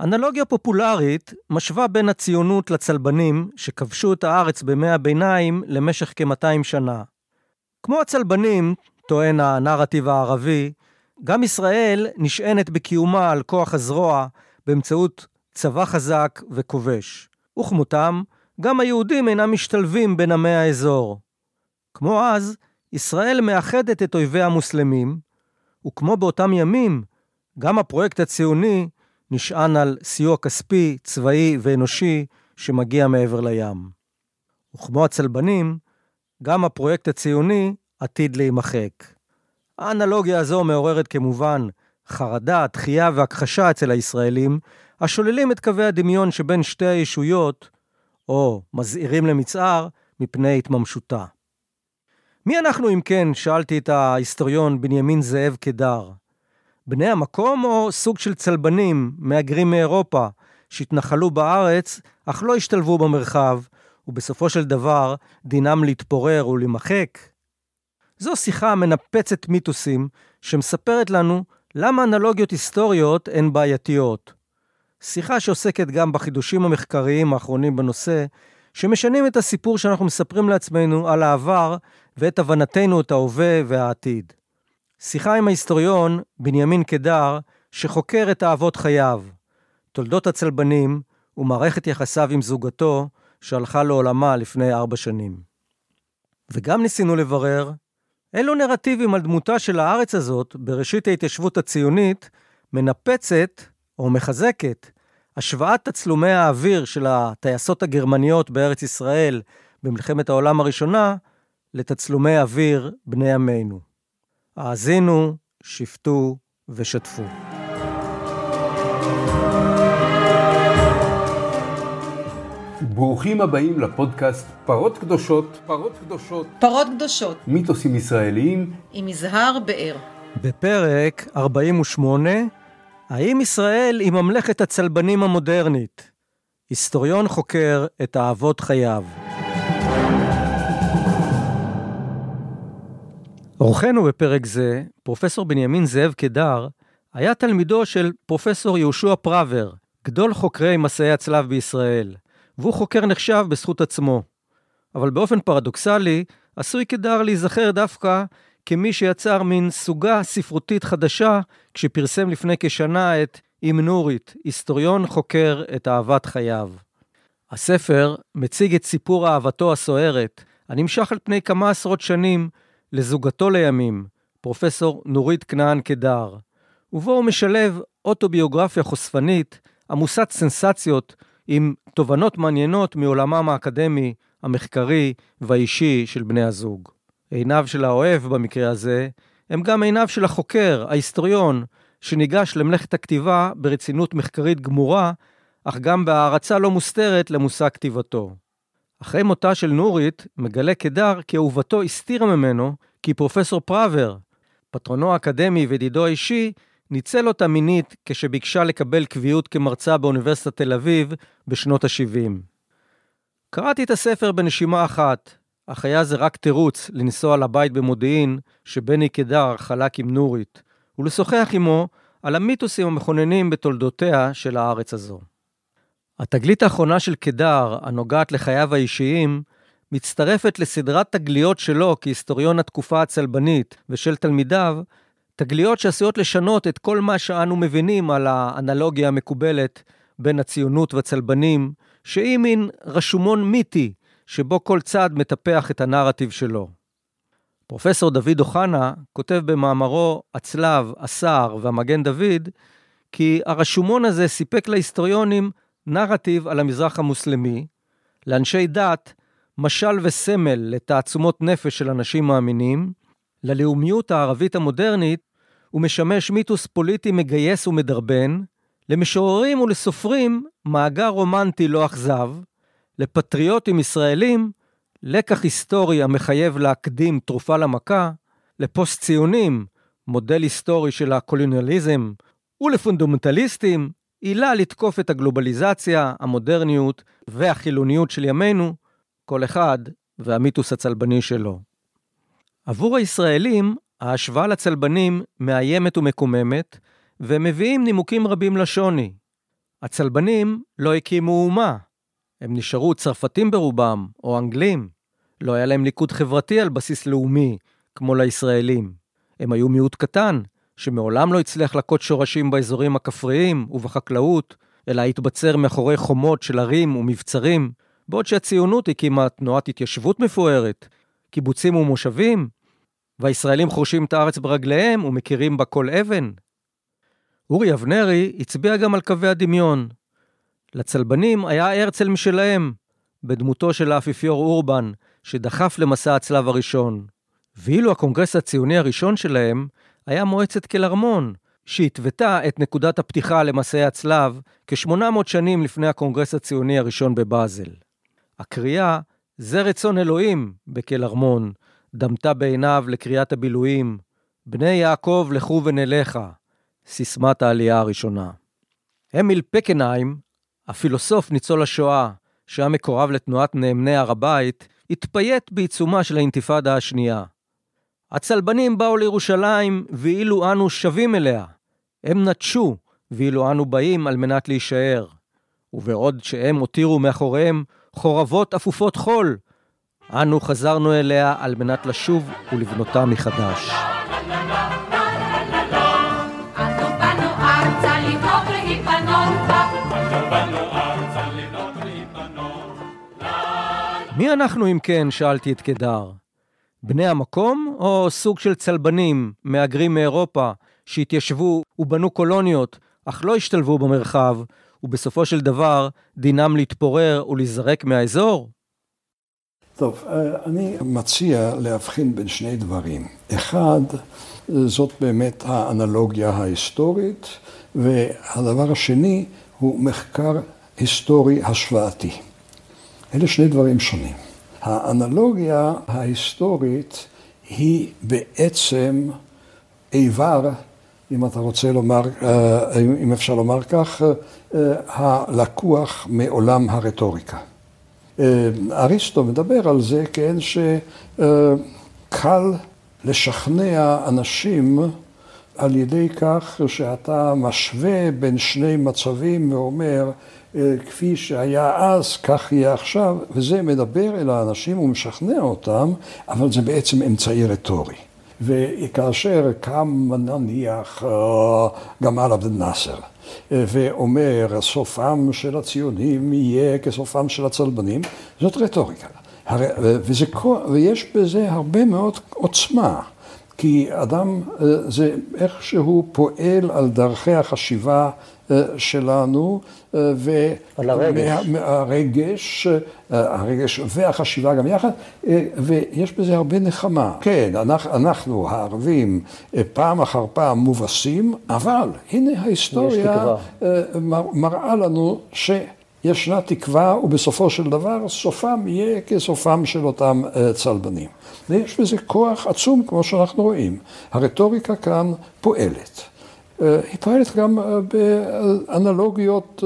אנלוגיה פופולרית משווה בין הציונות לצלבנים שכבשו את הארץ בימי הביניים למשך כ-200 שנה. כמו הצלבנים, טוען הנרטיב הערבי, גם ישראל נשענת בקיומה על כוח הזרוע באמצעות צבא חזק וכובש. וכמותם, גם היהודים אינם משתלבים בין עמי האזור. כמו אז, ישראל מאחדת את אויבי המוסלמים, וכמו באותם ימים, גם הפרויקט הציוני נשען על סיוע כספי, צבאי ואנושי שמגיע מעבר לים. וכמו הצלבנים, גם הפרויקט הציוני עתיד להימחק. האנלוגיה הזו מעוררת כמובן חרדה, דחייה והכחשה אצל הישראלים, השוללים את קווי הדמיון שבין שתי הישויות, או מזהירים למצער, מפני התממשותה. מי אנחנו אם כן? שאלתי את ההיסטוריון בנימין זאב קדר. בני המקום או סוג של צלבנים, מהגרים מאירופה, שהתנחלו בארץ, אך לא השתלבו במרחב, ובסופו של דבר דינם להתפורר ולהימחק? זו שיחה מנפצת מיתוסים, שמספרת לנו למה אנלוגיות היסטוריות הן בעייתיות. שיחה שעוסקת גם בחידושים המחקריים האחרונים בנושא, שמשנים את הסיפור שאנחנו מספרים לעצמנו על העבר ואת הבנתנו את ההווה והעתיד. שיחה עם ההיסטוריון בנימין קדר, שחוקר את אהבות חייו, תולדות הצלבנים ומערכת יחסיו עם זוגתו, שהלכה לעולמה לפני ארבע שנים. וגם ניסינו לברר אילו נרטיבים על דמותה של הארץ הזאת בראשית ההתיישבות הציונית מנפצת או מחזקת השוואת תצלומי האוויר של הטייסות הגרמניות בארץ ישראל במלחמת העולם הראשונה לתצלומי אוויר בני עמנו. האזינו, שפטו ושתפו. ברוכים הבאים לפודקאסט פרות קדושות, פרות קדושות, פרות קדושות, מיתוסים ישראליים עם יזהר באר. בפרק 48, האם ישראל היא ממלכת הצלבנים המודרנית? היסטוריון חוקר את אהבות חייו. אורחנו בפרק זה, פרופסור בנימין זאב קדר, היה תלמידו של פרופסור יהושע פראבר, גדול חוקרי מסעי הצלב בישראל, והוא חוקר נחשב בזכות עצמו. אבל באופן פרדוקסלי, עשוי קדר להיזכר דווקא כמי שיצר מין סוגה ספרותית חדשה כשפרסם לפני כשנה את "עם נורית", היסטוריון חוקר את אהבת חייו. הספר מציג את סיפור אהבתו הסוערת, הנמשך על פני כמה עשרות שנים, לזוגתו לימים, פרופסור נורית כנען קדר, ובו הוא משלב אוטוביוגרפיה חושפנית, עמוסת סנסציות, עם תובנות מעניינות מעולמם האקדמי, המחקרי והאישי של בני הזוג. עיניו של האוהב במקרה הזה, הם גם עיניו של החוקר, ההיסטוריון, שניגש למלאכת הכתיבה ברצינות מחקרית גמורה, אך גם בהערצה לא מוסתרת למושג כתיבתו. אחרי מותה של נורית, מגלה קדר כי אהובתו הסתירה ממנו כי פרופסור פראבר, פטרונו האקדמי וידידו האישי, ניצל אותה מינית כשביקשה לקבל קביעות כמרצה באוניברסיטת תל אביב בשנות ה-70. קראתי את הספר בנשימה אחת, אך היה זה רק תירוץ לנסוע לבית במודיעין שבני קדר חלק עם נורית, ולשוחח עמו על המיתוסים המכוננים בתולדותיה של הארץ הזו. התגלית האחרונה של קדר, הנוגעת לחייו האישיים, מצטרפת לסדרת תגליות שלו כהיסטוריון התקופה הצלבנית ושל תלמידיו, תגליות שעשויות לשנות את כל מה שאנו מבינים על האנלוגיה המקובלת בין הציונות והצלבנים, שהיא מין רשומון מיתי, שבו כל צד מטפח את הנרטיב שלו. פרופסור דוד אוחנה כותב במאמרו "הצלב, הסער והמגן דוד", כי הרשומון הזה סיפק להיסטוריונים נרטיב על המזרח המוסלמי, לאנשי דת, משל וסמל לתעצומות נפש של אנשים מאמינים, ללאומיות הערבית המודרנית, הוא משמש מיתוס פוליטי מגייס ומדרבן, למשוררים ולסופרים מאגר רומנטי לא אכזב, לפטריוטים ישראלים לקח היסטורי המחייב להקדים תרופה למכה, לפוסט-ציונים מודל היסטורי של הקולוניאליזם, ולפונדמנטליסטים עילה לתקוף את הגלובליזציה, המודרניות והחילוניות של ימינו, כל אחד והמיתוס הצלבני שלו. עבור הישראלים, ההשוואה לצלבנים מאיימת ומקוממת, ומביאים נימוקים רבים לשוני. הצלבנים לא הקימו אומה. הם נשארו צרפתים ברובם, או אנגלים. לא היה להם ליכוד חברתי על בסיס לאומי, כמו לישראלים. הם היו מיעוט קטן, שמעולם לא הצליח להכות שורשים באזורים הכפריים ובחקלאות, אלא התבצר מאחורי חומות של ערים ומבצרים, בעוד שהציונות הקימה תנועת התיישבות מפוארת, קיבוצים ומושבים, והישראלים חורשים את הארץ ברגליהם ומכירים בה כל אבן. אורי אבנרי הצביע גם על קווי הדמיון. לצלבנים היה הרצל משלהם, בדמותו של האפיפיור אורבן, שדחף למסע הצלב הראשון. ואילו הקונגרס הציוני הראשון שלהם היה מועצת קלרמון, שהתוותה את נקודת הפתיחה למסעי הצלב כ-800 שנים לפני הקונגרס הציוני הראשון בבאזל. הקריאה "זה רצון אלוהים" בקלרמון, דמתה בעיניו לקריאת הבילויים, בית יעקב לכו ונלכה, סיסמת העלייה הראשונה. אמיל פקנהיים, הפילוסוף ניצול השואה, שהיה מקורב לתנועת נאמני הר הבית, התפייט בעיצומה של האינתיפאדה השנייה. הצלבנים באו לירושלים ואילו אנו שבים אליה. הם נטשו ואילו אנו באים על מנת להישאר. ובעוד שהם הותירו מאחוריהם חורבות אפופות חול, אנו חזרנו אליה על מנת לשוב ולבנותה מחדש. מי אנחנו אם כן? שאלתי את קדר. בני המקום, או סוג של צלבנים, מהגרים מאירופה, שהתיישבו ובנו קולוניות, אך לא השתלבו במרחב, ובסופו של דבר דינם להתפורר ולהיזרק מהאזור? טוב, אני מציע להבחין בין שני דברים. אחד, זאת באמת האנלוגיה ההיסטורית, והדבר השני הוא מחקר היסטורי השוואתי. אלה שני דברים שונים. האנלוגיה ההיסטורית היא בעצם איבר, אם אתה רוצה לומר, אה, אם אפשר לומר כך, אה, הלקוח מעולם הרטוריקה. אה, אריסטו מדבר על זה, כן, שקל לשכנע אנשים על ידי כך שאתה משווה בין שני מצבים ואומר, כפי שהיה אז, כך יהיה עכשיו, וזה מדבר אל האנשים ומשכנע אותם, אבל זה בעצם אמצעי רטורי. וכאשר קם נניח אה, גמל עבד נאסר אה, ואומר סופם של הציונים יהיה כסופם של הצלבנים, זאת רטוריקה. וזה, ויש בזה הרבה מאוד עוצמה. כי אדם זה איך שהוא פועל על דרכי החשיבה אה, שלנו, אה, והרגש, אה, הרגש והחשיבה גם יחד, ויש בזה הרבה נחמה. כן, אנחנו הערבים פעם אחר פעם מובסים, אבל הנה ההיסטוריה מראה לנו ש... ישנה תקווה, ובסופו של דבר סופם יהיה כסופם של אותם צלבנים. ויש בזה כוח עצום, כמו שאנחנו רואים. הרטוריקה כאן פועלת. אה, היא פועלת גם אה, באנלוגיות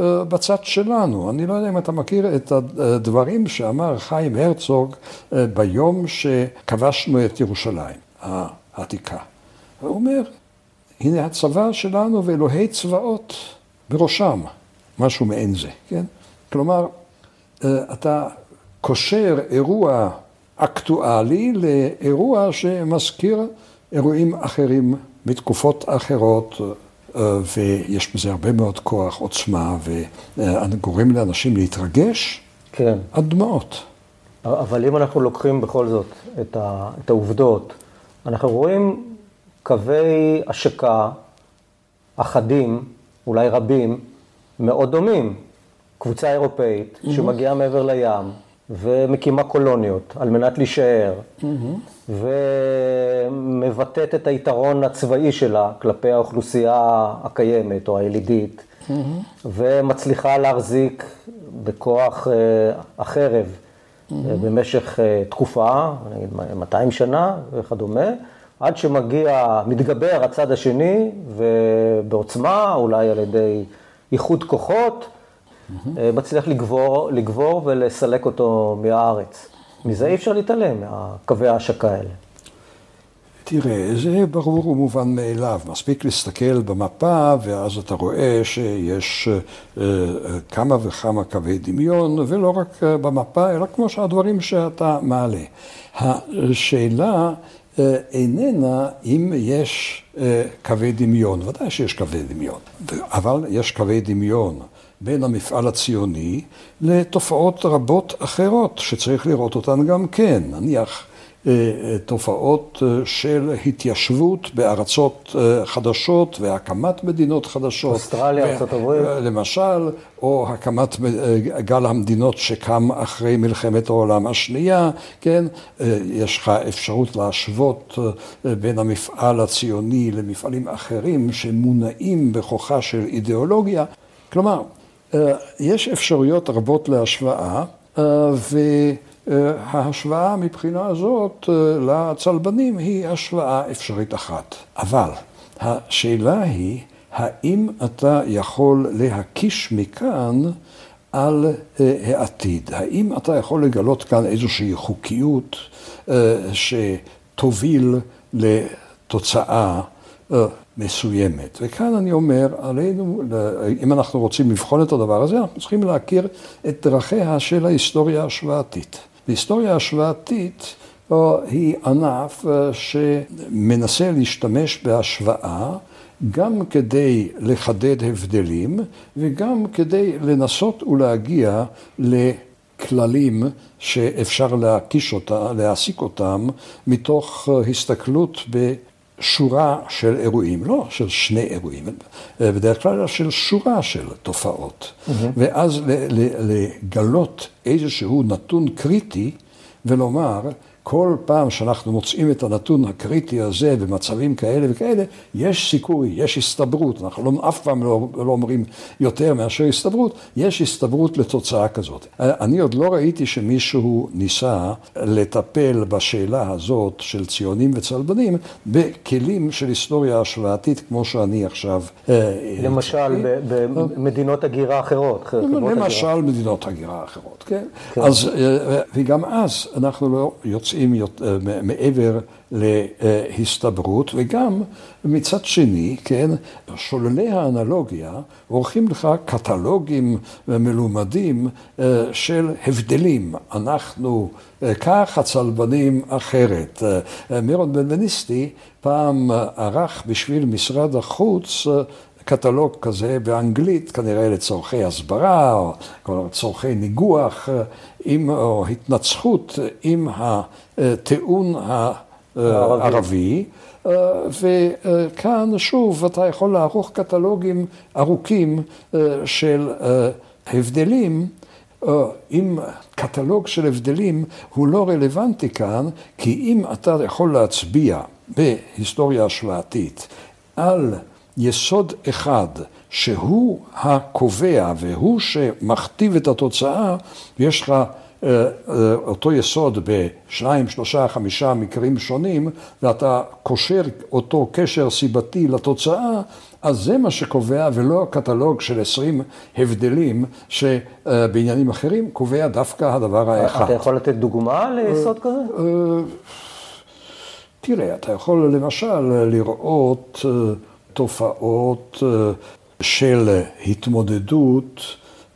אה, בצד שלנו. אני לא יודע אם אתה מכיר את הדברים שאמר חיים הרצוג ביום שכבשנו את ירושלים העתיקה. הוא אומר, הנה הצבא שלנו ואלוהי צבאות בראשם, משהו מעין זה, כן? כלומר, אתה קושר אירוע אקטואלי לאירוע שמזכיר אירועים אחרים מתקופות אחרות, אה, ויש בזה הרבה מאוד כוח, עוצמה, וגורם לאנשים להתרגש כן. עד דמעות. אבל אם אנחנו לוקחים בכל זאת את, ה, את העובדות, אנחנו רואים קווי השקה אחדים, אולי רבים, מאוד דומים. קבוצה אירופאית. שמגיעה מעבר לים, ומקימה קולוניות על מנת להישאר, mm-hmm. ומבטאת את היתרון הצבאי שלה כלפי האוכלוסייה הקיימת או הילידית, mm-hmm. ומצליחה להחזיק בכוח uh, החרב mm-hmm. במשך uh, תקופה, נגיד 200 שנה וכדומה, עד שמגיע, מתגבר הצד השני, ובעוצמה, אולי על ידי איחוד כוחות, אה, מצליח לגבור, לגבור ולסלק אותו מהארץ. מזה אי אפשר להתעלם, מהקווי ההשקה האלה. תראה, זה ברור ומובן מאליו. מספיק להסתכל במפה, ואז אתה רואה שיש uh, כמה וכמה קווי דמיון, ולא רק במפה, אלא כמו שהדברים שאתה מעלה. השאלה איננה אם יש קווי דמיון, ודאי שיש קווי דמיון, אבל יש קווי דמיון. בין המפעל הציוני לתופעות רבות אחרות שצריך לראות אותן גם כן. נניח אה, אה, תופעות אה, של התיישבות בארצות חדשות והקמת מדינות חדשות. אוסטרליה, ארצות הברית. למשל, או הקמת גל המדינות שקם אחרי מלחמת העולם השנייה, כן? יש לך אפשרות להשוות בין המפעל הציוני למפעלים אחרים שמונעים בכוחה של אידיאולוגיה. כלומר, יש אפשרויות רבות להשוואה, ו... ההשוואה מבחינה הזאת לצלבנים היא השוואה אפשרית אחת. אבל השאלה היא, האם אתה יכול להקיש מכאן על העתיד? האם אתה יכול לגלות כאן איזושהי חוקיות שתוביל לתוצאה מסוימת. וכאן אני אומר, עלינו, אם אנחנו רוצים לבחון את הדבר הזה, אנחנו צריכים להכיר את דרכיה של ההיסטוריה ההשוואתית. והיסטוריה השוואתית היא ענף אה, שמנסה להשתמש בהשוואה גם כדי לחדד הבדלים וגם כדי לנסות ולהגיע לכללים שאפשר להקיש אותה, להעסיק אותם מתוך אה, הסתכלות בשורה של אירועים, לא של שני אירועים, אה, בדרך כלל של שורה של תופעות. Mm-hmm. ואז לגלות איזשהו נתון קריטי ולומר, כל פעם שאנחנו מוצאים את הנתון הקריטי הזה במצבים כאלה וכאלה, יש סיכוי, יש הסתברות, אנחנו לא, אף פעם לא, לא אומרים יותר מאשר הסתברות, יש הסתברות לתוצאה כזאת. אני עוד לא ראיתי שמישהו ניסה לטפל בשאלה הזאת של ציונים וצלבנים בכלים של היסטוריה השוואתית כמו שאני עכשיו... אה, למשל במדינות הגירה אחרות. למשל מדינות הגירה אחרות, כן. כן. אז, אה, וגם אז אנחנו לא יוצאים... יוצאים אה, מעבר להסתברות, וגם מצד שני, כן, שוללי האנלוגיה עורכים לך קטלוגים מלומדים אה, של הבדלים. אנחנו אה, כך, הצלבנים אחרת. מירון בנבניסטי פעם ערך בשביל משרד החוץ קטלוג כזה באנגלית, כנראה לצורכי הסברה או לצורכי ניגוח, עם, או התנצחות עם הטיעון הערבי. וכאן שוב אתה יכול לערוך קטלוגים ארוכים של הבדלים. אם קטלוג של הבדלים הוא לא רלוונטי כאן, כי אם אתה יכול להצביע בהיסטוריה השוואתית על יסוד אחד שהוא הקובע והוא שמכתיב את התוצאה, ויש לך אה, אה, אותו יסוד בשניים, שלושה, חמישה מקרים שונים, ואתה קושר אותו קשר סיבתי לתוצאה, אז זה מה שקובע, ולא הקטלוג של עשרים הבדלים שבעניינים אחרים קובע דווקא הדבר האחד. אתה יכול לתת דוגמה ליסוד כזה? אה, תראה, אתה יכול למשל לראות תופעות אה, של התמודדות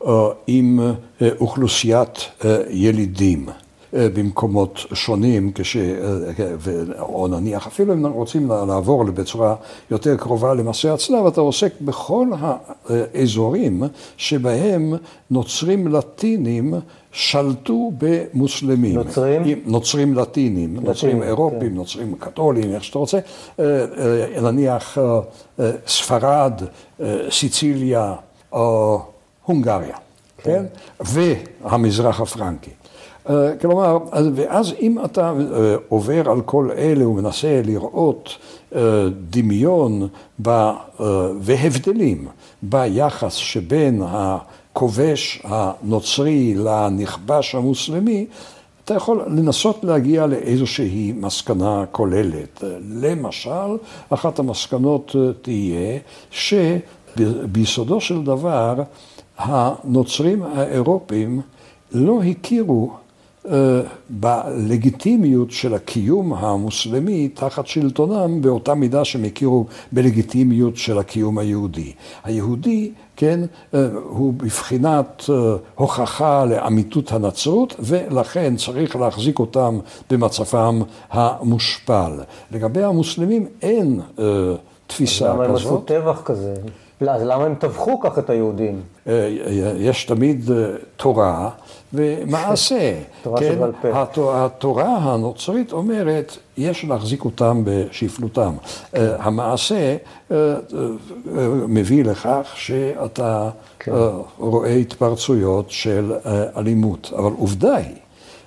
אה, עם אה, אוכלוסיית ילידים. במקומות שונים, כש... או נניח אפילו אם רוצים לעבור בצורה יותר קרובה למסע הצלב, אתה עוסק בכל האזורים שבהם נוצרים לטינים שלטו במוסלמים. נוצרים? נוצרים לטינים, לטינים נוצרים אירופים, כן. נוצרים קתולים, איך שאתה רוצה. אה, אה, נניח אה, ספרד, סיציליה, או הונגריה, כן? כן? והמזרח הפרנקי. כלומר, ואז אם אתה עובר על כל אלה ומנסה לראות דמיון והבדלים ביחס שבין. הכובש הנוצרי לנכבש המוסלמי, אתה יכול לנסות להגיע לאיזושהי מסקנה כוללת. למשל, אחת המסקנות תהיה שביסודו של דבר הנוצרים האירופים לא הכירו אה, בלגיטימיות של הקיום המוסלמי תחת שלטונם באותה מידה שהם הכירו בלגיטימיות של הקיום היהודי. היהודי, כן, אה, הוא בבחינת אה, הוכחה לאמיתות הנצרות ולכן צריך להחזיק אותם במצבם המושפל. לגבי המוסלמים אין תפיסה כזאת. למה הם עשו טבח כזה? אז למה הם טבחו כך את היהודים? יש תמיד תורה. ומעשה. תורה כן? שבעל פה. התורה הנוצרית אומרת, יש להחזיק אותם בשפלותם. המעשה אה, אה, מביא לכך שאתה כן. אה, רואה התפרצויות של אלימות, אבל עובדה היא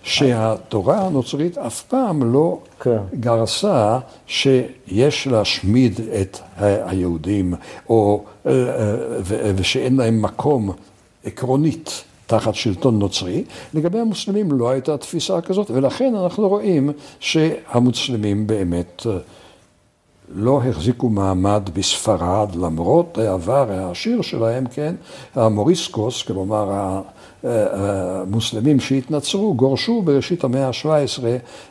שהתורה הנוצרית אף פעם לא כן. גרסה שיש להשמיד את היהודים, או, ושאין להם מקום עקרונית. תחת שלטון נוצרי. לגבי המוסלמים לא הייתה תפיסה כזאת, ולכן אנחנו רואים שהמוסלמים באמת אה, לא החזיקו מעמד בספרד, למרות העבר העשיר שלהם, כן, המוריסקוס, כלומר המוסלמים שהתנצרו, גורשו בראשית המאה ה-17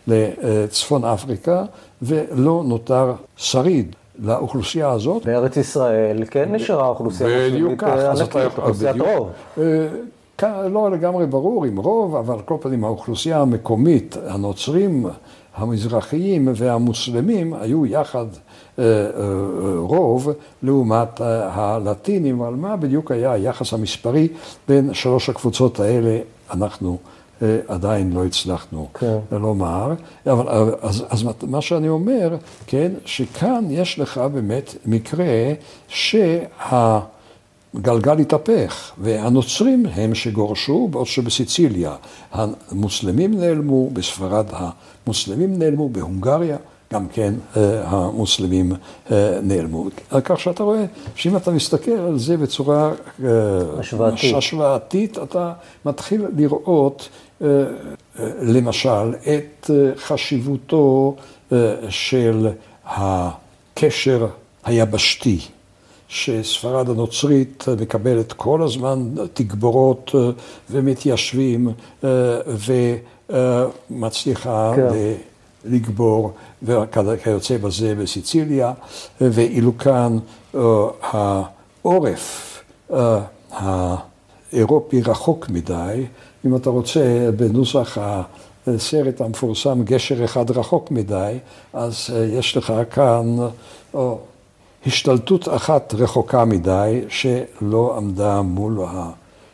לצפון אפריקה, ולא נותר שריד לאוכלוסייה הזאת. בארץ ישראל כן נשארה אוכלוסייה מוסלמית, אה, אוכלוסיית רוב. אה, לא לגמרי ברור אם רוב, אבל כל פנים האוכלוסייה המקומית, הנוצרים, המזרחיים והמוסלמים היו יחד רוב לעומת אה, הלטינים, אבל מה בדיוק היה היחס המספרי בין שלוש הקבוצות האלה, אנחנו עדיין לא הצלחנו כן. לומר. אבל אז, אז מה שאני אומר, כן, שכאן יש לך באמת מקרה שה... גלגל התהפך, והנוצרים הם שגורשו, בעוד שבסיציליה המוסלמים נעלמו, בספרד המוסלמים נעלמו, בהונגריה גם כן אה, המוסלמים אה, נעלמו. על כך שאתה רואה שאם אתה מסתכל על זה בצורה אה, השוואתית, השוואתית אתה מתחיל לראות למשל את חשיבותו של הקשר היבשתי. שספרד הנוצרית מקבלת כל הזמן תגבורות ומתיישבים ומצליחה כן. לגבור וכיוצא בזה בסיציליה, ואילו כאן אה, העורף האירופי רחוק מדי, אם אתה רוצה בנוסח הסרט המפורסם גשר אחד רחוק מדי, אז יש לך כאן השתלטות אחת רחוקה מדי, שלא עמדה מול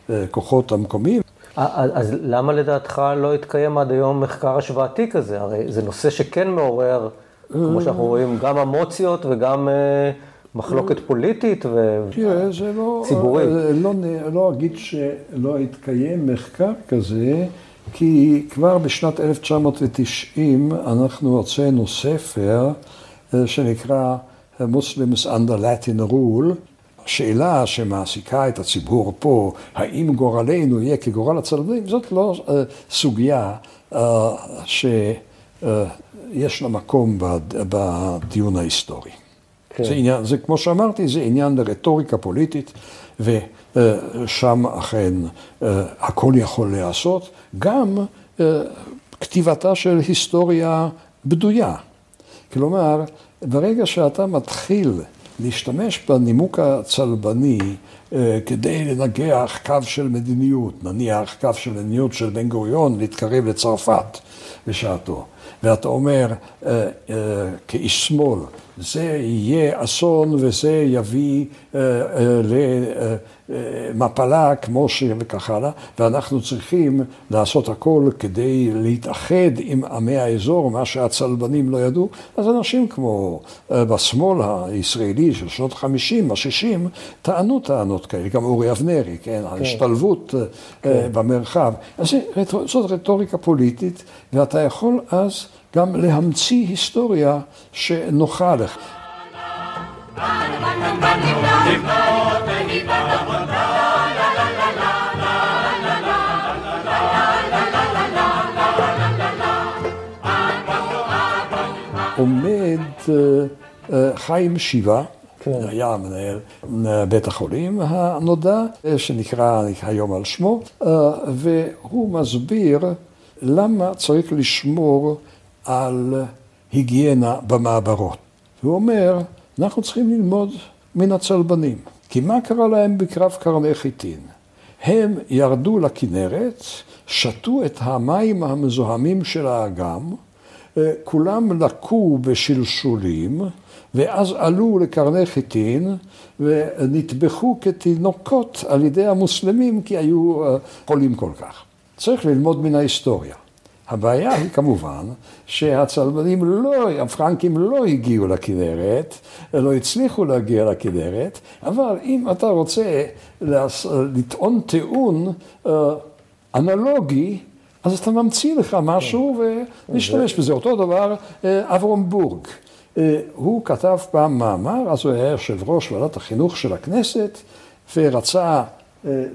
הכוחות המקומיים. אז למה לדעתך לא התקיים עד היום מחקר השוואתי כזה? הרי זה נושא שכן מעורר, כמו שאנחנו רואים, גם אמוציות וגם אה, מחלוקת פוליטית וציבורית. תראה, זה לא, לא, לא, לא אגיד שלא התקיים מחקר כזה, כי כבר בשנת 1990 אנחנו הוצאנו ספר אה, שנקרא Muslims under Latin rule, שאלה שמעסיקה את הציבור פה, האם גורלנו יהיה כגורל הצלבים, זאת לא uh, סוגיה uh, שיש לה מקום בדיון ההיסטורי. כן. זה עניין, זה כמו שאמרתי, זה עניין לרטוריקה פוליטית, ושם אכן uh, הכל יכול להיעשות, גם uh, כתיבתה של היסטוריה בדויה. כלומר, ברגע שאתה מתחיל להשתמש בנימוק הצלבני אה, כדי לנגח קו של מדיניות, נניח קו של מדיניות של בן גוריון להתקרב לצרפת בשעתו, ואתה אומר אה, אה, כאיש שמאל, זה יהיה אסון וזה יביא למפלה כמו ש... וכך הלאה, ואנחנו צריכים לעשות הכל כדי להתאחד עם עמי האזור, מה שהצלבנים לא ידעו. אז אנשים כמו בשמאל הישראלי של שנות ה-50, ה-60, טענו טענות כאלה, גם אורי אבנרי, כן, כן. ההשתלבות כן. במרחב. אז זאת רטוריקה פוליטית, ואתה יכול אז גם להמציא היסטוריה שנוחה לך. עומד חיים שיבה, כן. היה מנהל בית החולים הנודע, שנקרא היום על שמו, והוא מסביר למה צריך לשמור על היגיינה במעברות. והוא אומר, אנחנו צריכים ללמוד מן הצלבנים. כי מה קרה להם בקרב קרני חיטין? הם ירדו לכנרת, שתו את המים המזוהמים של האגם, אה, כולם לקו בשלשולים, ואז עלו לקרני חיטין ונטבחו כתינוקות על ידי המוסלמים כי היו אה, חולים כל כך. צריך ללמוד מן ההיסטוריה. הבעיה היא כמובן שהצלבנים לא, הפרנקים לא הגיעו לכנרת, לא הצליחו להגיע לכנרת, אבל אם אתה רוצה לטעון טיעון אה, אנלוגי, אז אתה ממציא לך משהו ולהשתמש בזה. אותו דבר אה, אברום בורג. אה, הוא כתב פעם מאמר, אז הוא היה יושב ראש ועדת החינוך של הכנסת, ורצה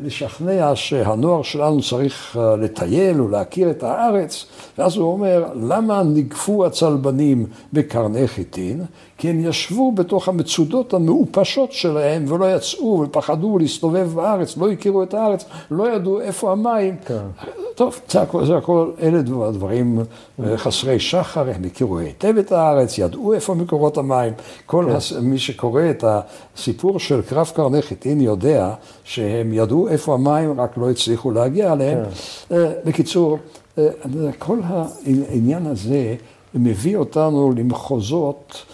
לשכנע שהנוער שלנו צריך אה, לטייל ולהכיר את הארץ, ואז הוא אומר, למה ניגפו הצלבנים בקרני חיטין? כי הם ישבו בתוך המצודות המעופשות שלהם ולא יצאו ופחדו להסתובב בארץ, לא הכירו את הארץ, לא ידעו איפה המים. כן. טוב, זה הכל, זה הכל, אלה דברים אה, חסרי שחר, הם הכירו היטב את הארץ, ידעו איפה מקורות המים. כל כן. הס, מי שקורא את הסיפור של קרב קרני חיטין יודע שהם ידעו איפה המים, רק לא הצליחו להגיע אליהם. כן. אה, בקיצור, אה, כל העניין הזה מביא אותנו למחוזות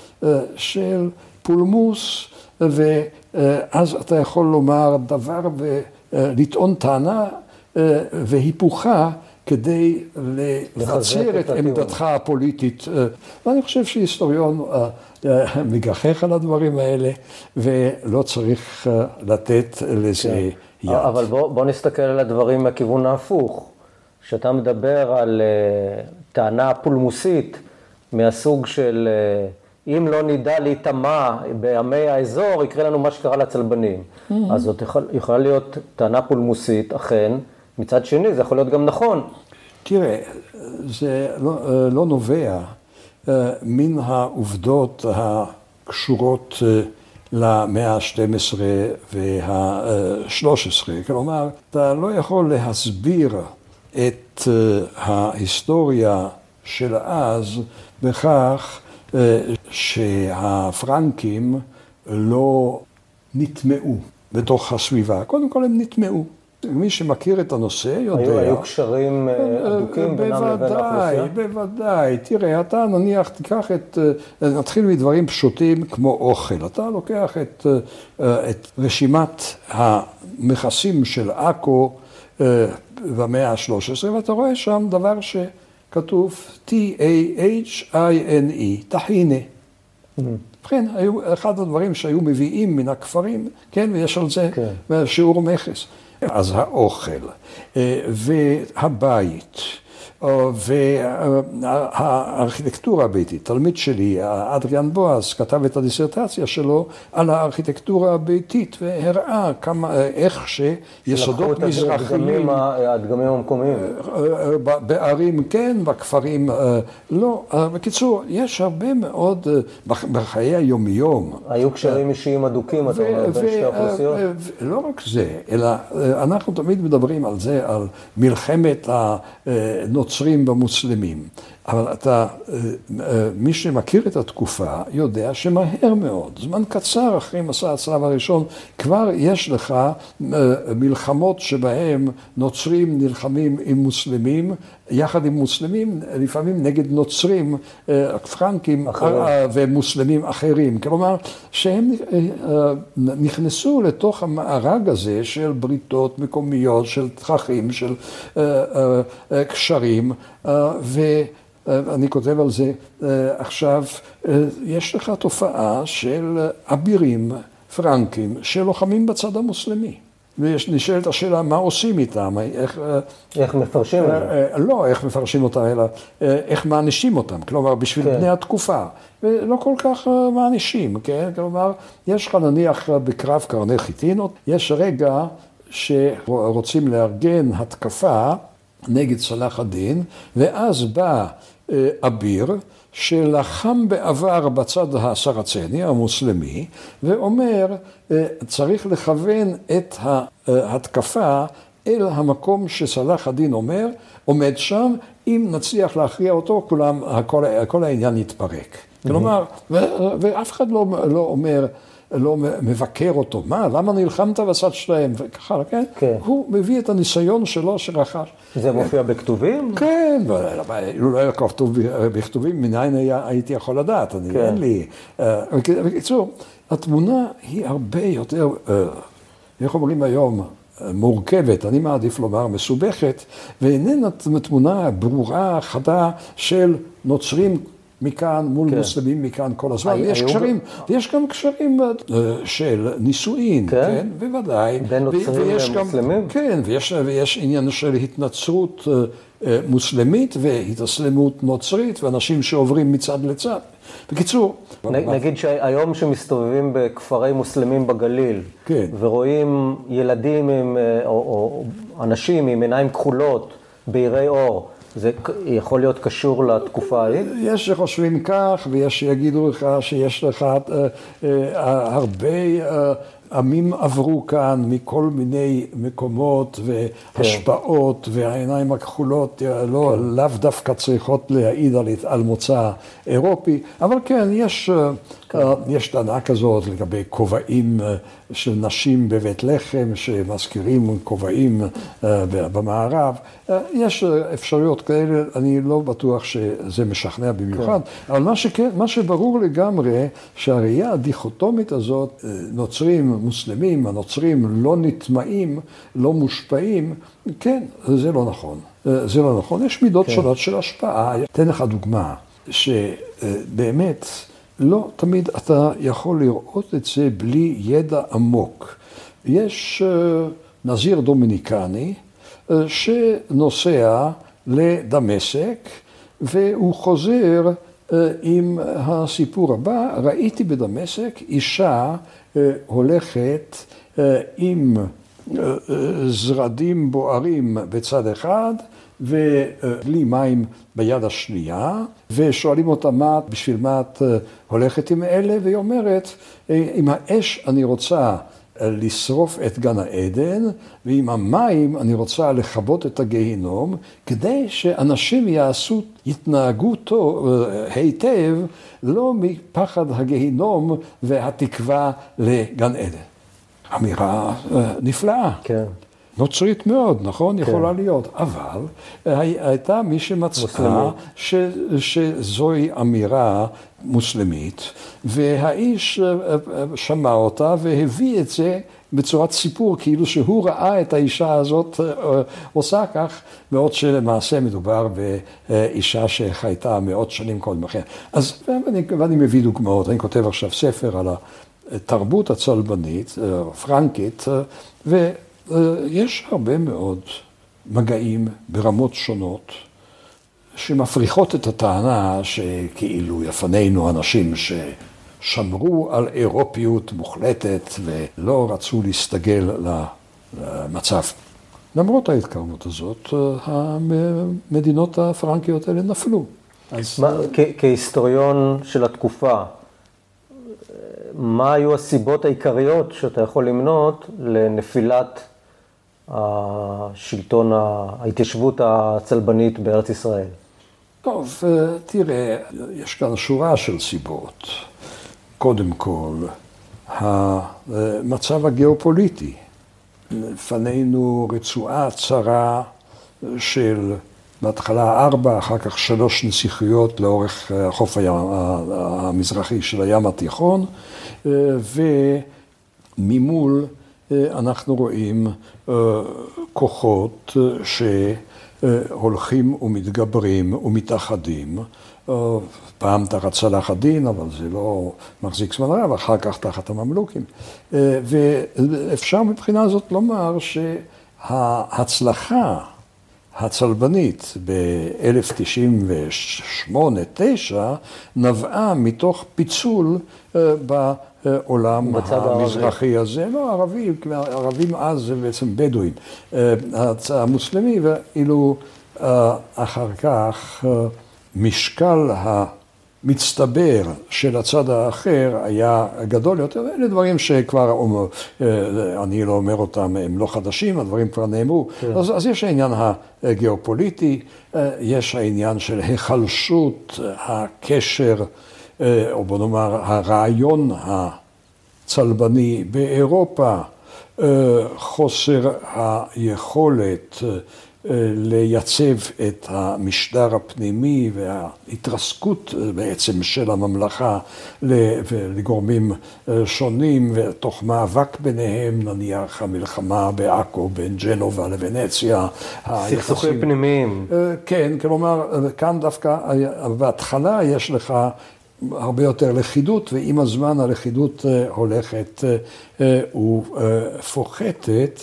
של פולמוס, ואז אתה יכול לומר דבר ולטעון טענה והיפוכה כדי לבצר את עמדתך הפוליטית. ואני חושב שהיסטוריון מגחך על הדברים האלה, ולא צריך לתת לזה כן. יד. אבל בוא, בוא נסתכל על הדברים מהכיוון ההפוך. כשאתה מדבר על טענה פולמוסית מהסוג של אם לא נדע להיטמע בימי האזור, יקרה לנו מה שקרה לצלבנים. Mm-hmm. אז זאת יכול, יכולה להיות טענה פולמוסית, אכן. מצד שני, זה יכול להיות גם נכון. תראה, זה לא, לא נובע אה, מן העובדות הקשורות אה, למאה ה-12 וה-13. כלומר, אתה לא יכול להסביר את אה, ההיסטוריה של אז בכך שהפרנקים לא נטמעו בתוך הסביבה. קודם כל הם נטמעו. מי שמכיר את הנושא יודע... היו, היו קשרים הדוקים אה, בינם לבין האוכלוסייה? בוודאי, בוודאי. תראה, אתה נניח, תיקח את... אה, נתחיל מדברים פשוטים כמו אוכל. אתה לוקח את, אה, את רשימת המכסים של עכו במאה ה-13, ואתה רואה שם דבר שכתוב T-A-H-I-N-E, טחינה. ובכן, היו אחד הדברים שהיו מביאים מן הכפרים, כן, ויש על זה כן. שיעור מכס. אז האוכל אה, והבית והארכיטקטורה הביתית, תלמיד שלי, אדריאן בועז, כתב את הדיסרטציה שלו על הארכיטקטורה הביתית והראה כמה, איך שיסודות מזרחיים... הדגמים המקומיים. בערים כן, בכפרים לא. בקיצור, יש הרבה מאוד בחיי היומיום. היו קשרים אישיים אדוקים, אתה אומר, בין שתי האוכלוסיות? לא רק זה, אלא אנחנו תמיד מדברים על זה, על מלחמת הנוצרים. הנוצרים במוסלמים. אבל אתה, אה, אה, מי שמכיר את התקופה יודע שמהר מאוד, זמן קצר אחרי מסע הצלב הראשון, כבר יש לך אה, מלחמות שבהם נוצרים נלחמים עם מוסלמים, יחד עם מוסלמים, לפעמים נגד נוצרים, פרנקים. ומוסלמים אחרים. כלומר, שהם נכנסו לתוך המארג הזה של בריתות מקומיות, של תככים, של קשרים, ו... אני כותב על זה אה, עכשיו, אה, יש לך תופעה של אבירים פרנקים שלוחמים בצד המוסלמי. ונשאלת השאלה, מה עושים איתם? איך, אה, איך מפרשים זה? לא איך מפרשים אותם, אלא איך מענישים אותם. כלומר, בשביל כן. בני התקופה. ולא כל כך מענישים, כן? כלומר, יש לך נניח בקרב קרני חיטינות, יש רגע שרוצים לארגן התקפה נגד צלאח א-דין, ואז בא אביר, שלחם בעבר בצד הסרצני, המוסלמי, ואומר, אה, צריך לכוון את ההתקפה אל המקום שסלאח א-דין אומר, עומד שם, אם נצליח להכריע אותו, כולם, הכל, כל העניין יתפרק. כלומר, ואף אחד לא, לא אומר, לא מבקר אותו, מה, למה נלחמת בצד שלהם, וככה, כן? כן. הוא מביא את הניסיון שלו שרכש. זה מופיע בכתובים? כן, אילו לא היה כתוב בכתובים, מניין הייתי יכול לדעת, אני, כן. אין לי. אה, בקיצור, התמונה היא הרבה יותר, אה, איך אומרים היום, מורכבת, אני מעדיף לומר מסובכת, ואיננה תמונה ברורה, חדה, של נוצרים מכאן מול כן. מוסלמים מכאן כל הזמן, ויש קשרים, ויש גם קשרים אה, של נישואין, כן, כן בוודאי. בין נוצרים למוסלמים? כן, ויש, ויש עניין של התנצרות אה, אה, מוסלמית והתאסלמות נוצרית, ואנשים שעוברים מצד לצד. בקיצור... נ, נגיד שהיום שמסתובבים בכפרי מוסלמים בגליל, כן. ורואים ילדים עם, או, או אנשים עם עיניים כחולות, בהירי אור, זה יכול להיות קשור לתקופה ההיא? יש שחושבים כך, ויש שיגידו לך שיש לך אה, אה, הרבה אה, עמים עברו כאן מכל מיני מקומות והשפעות, כן. והעיניים הכחולות לא, כן. לאו דווקא צריכות להעיד על, על מוצא אירופי, אבל כן, יש, כן. יש טענה כזאת לגבי כובעים של נשים בבית לחם, שמזכירים כובעים אה, במערב. אה, יש אפשרויות כאלה, אני לא בטוח שזה משכנע במיוחד, כן. אבל מה, שכן, מה שברור לגמרי, שהראייה הדיכוטומית הזאת, אה, נוצרים, מוסלמים, הנוצרים לא נטמעים, לא מושפעים, כן, זה לא נכון. זה לא נכון, יש מידות כן. שונות של השפעה. אתן לך דוגמה, שבאמת... לא תמיד אתה יכול לראות את זה בלי ידע עמוק. יש אה, נזיר דומיניקני אה, שנוסע לדמשק והוא חוזר אה, עם הסיפור הבא, ראיתי בדמשק אישה הולכת עם זרדים בוערים בצד אחד ובלי מים ביד השנייה, ושואלים אותה מה, בשביל מה את אה, הולכת עם אלה, והיא אומרת, אה, עם האש אני רוצה אה, לשרוף את גן העדן, ועם המים אני רוצה לכבות את הגיהינום, כדי שאנשים יעשו, יתנהגו טוב, היטב, לא מפחד הגיהינום והתקווה לגן עדן. אמירה נפלאה. כן. נוצרית מאוד, נכון? כן. יכולה להיות. אבל הייתה מי שמצאה ש, שזוהי אמירה מוסלמית, והאיש אה, אה, שמע אותה והביא את זה בצורת סיפור, כאילו שהוא ראה את האישה הזאת אה, עושה כך, בעוד שלמעשה מדובר באישה שחייתה מאות שנים קודם לכן. אז ואני, ואני מביא דוגמאות, אני כותב עכשיו ספר על התרבות הצלבנית, פרנקית, ו... יש הרבה מאוד מגעים ברמות שונות שמפריחות את הטענה שכאילו לפנינו אנשים ששמרו על אירופיות מוחלטת ולא רצו להסתגל למצב. למרות ההתקרבות הזאת, המדינות הפרנקיות האלה נפלו. אז... מה, כהיסטוריון של התקופה, מה היו הסיבות העיקריות שאתה יכול למנות לנפילת השלטון, ההתיישבות הצלבנית בארץ ישראל? טוב, אה, תראה, יש כאן שורה של סיבות. קודם כל, המצב הגיאופוליטי. לפנינו רצועה צרה של בהתחלה ארבע, אחר כך שלוש נסיכויות לאורך החוף הים, המזרחי של הים התיכון, אה, וממול אה, אנחנו רואים אה, כוחות אה, שהולכים ומתגברים ומתאחדים, פעם תחת צלאח א-דין, אבל זה לא מחזיק זמן רב, אחר כך תחת הממלוכים. ואפשר מבחינה זאת לומר שההצלחה הצלבנית ב-1098-9 נבעה מתוך פיצול. העולם המזרחי הזה, לא ערבים, ערבים אז זה בעצם בדואים, אה, המוסלמי, ואילו אה, אחר כך אה, משקל מצטבר של הצד האחר היה גדול יותר, אלה דברים שכבר, אני לא אומר אותם, הם לא חדשים, הדברים כבר נאמרו. כן. אז, אז יש העניין הגיאופוליטי, יש העניין של היחלשות הקשר, או בוא נאמר הרעיון הצלבני באירופה, חוסר היכולת לייצב את המשדר הפנימי וההתרסקות בעצם של הממלכה לגורמים שונים ותוך מאבק ביניהם, נניח המלחמה בעכו בין ג'נובה לוונציה. סכסוכים פנימיים. כן, כלומר, כאן דווקא בהתחלה יש לך הרבה יותר לכידות, ועם הזמן הלכידות הולכת ופוחתת.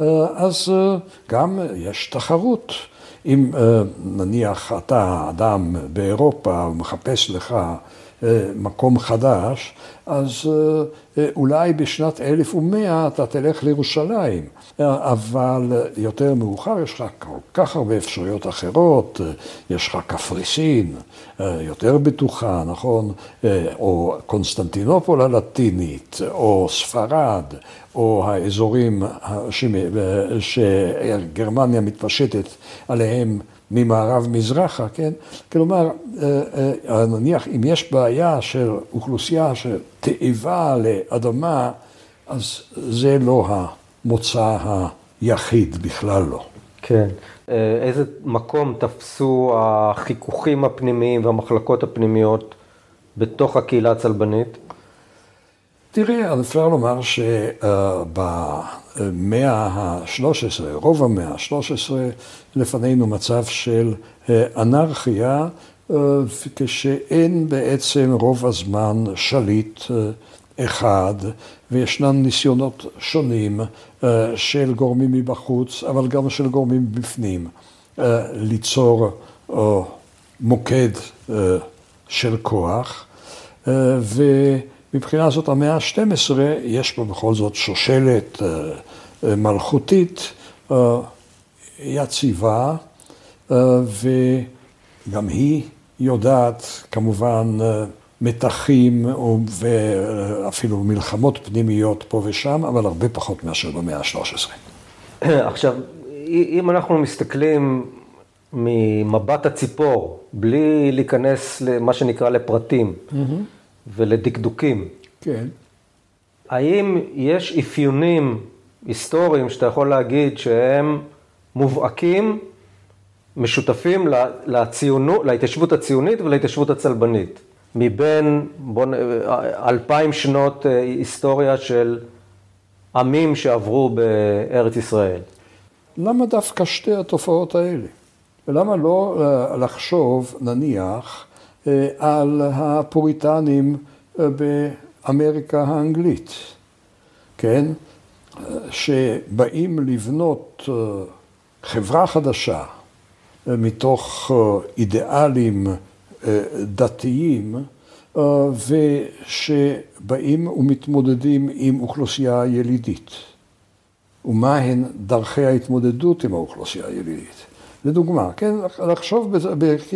אה, אז אה, גם יש תחרות. אם אה, נניח אתה אדם באירופה ומחפש לך מקום חדש, אז אולי בשנת 1100 אתה תלך לירושלים, אבל יותר מאוחר יש לך כל כך הרבה אפשרויות אחרות, יש לך קפריסין, יותר בטוחה, נכון? או קונסטנטינופול הלטינית, או ספרד, או האזורים שגרמניה מתפשטת עליהם ממערב-מזרחה, כן? כלומר, אה, אה, נניח אם יש בעיה של אוכלוסייה של תאבה לאדמה, אז זה לא המוצא היחיד, בכלל לא. כן. אה, איזה מקום תפסו החיכוכים הפנימיים והמחלקות הפנימיות בתוך הקהילה הצלבנית? תראה, אפשר לומר שבמאה ה-13, רוב המאה ה-13, לפנינו מצב של אה, אנרכיה, אה, כשאין בעצם רוב הזמן שליט אה, אחד, וישנם ניסיונות שונים של גורמים מבחוץ, אבל גם של גורמים בפנים, ליצור מוקד של כוח, ו... מבחינה זאת המאה ה-12 יש פה בכל זאת שושלת אה, אה, מלכותית אה, יציבה, וגם היא יודעת כמובן מתחים ואפילו מלחמות פנימיות פה ושם, אבל הרבה פחות מאשר במאה ה-13. עכשיו, אם אנחנו מסתכלים ממבט הציפור, בלי להיכנס למה שנקרא לפרטים, mm-hmm. ולדקדוקים. כן. האם יש אפיונים היסטוריים שאתה יכול להגיד שהם מובהקים, משותפים לציונות, להתיישבות הציונית ולהתיישבות הצלבנית? מבין בוא, אלפיים שנות אה, היסטוריה של עמים שעברו בארץ ישראל. למה דווקא שתי התופעות האלה? ולמה לא אה, לחשוב, נניח, על הפוריטנים אה, באמריקה האנגלית, כן? שבאים לבנות אה, חברה חדשה מתוך אידיאלים דתיים ושבאים ומתמודדים עם אוכלוסייה ילידית. ומהן דרכי ההתמודדות עם האוכלוסייה הילידית. לדוגמה, כן, לחשוב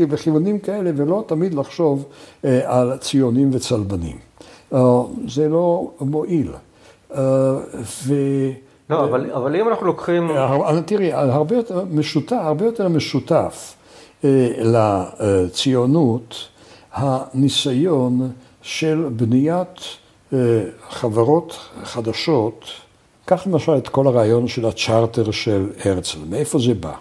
בכיוונים כאלה ולא תמיד לחשוב אה, על ציונים וצלבנים. אה, זה לא מועיל. אה, ו... לא, אבל, אבל אם אנחנו לוקחים... תראי, הרבה יותר משותף, הרבה יותר משותף לציונות הניסיון של בניית חברות חדשות, קח למשל את כל הרעיון של הצ'רטר של הרצל, מאיפה זה בא?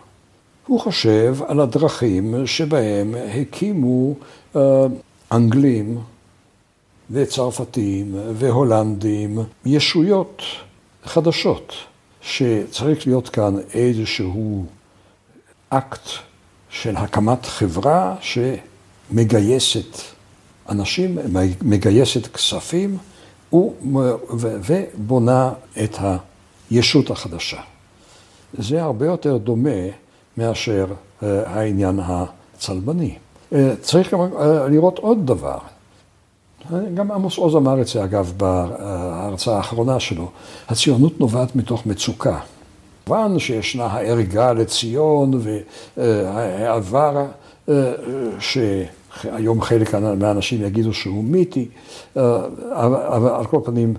הוא חושב על הדרכים שבהם הקימו אה, אנגלים וצרפתים והולנדים ישויות חדשות, שצריך להיות כאן איזשהו אקט של הקמת חברה שמגייסת אנשים, מגייסת כספים ובונה את הישות החדשה. זה הרבה יותר דומה מאשר אה, העניין הצלבני. אה, צריך גם אה, לראות עוד דבר. גם עמוס עוז אמר את זה, אגב, בהרצאה האחרונה שלו. הציונות נובעת מתוך מצוקה. כמובן שישנה הערגה לציון והעבר היום חלק מהאנשים יגידו שהוא מיתי, אבל על כל פנים,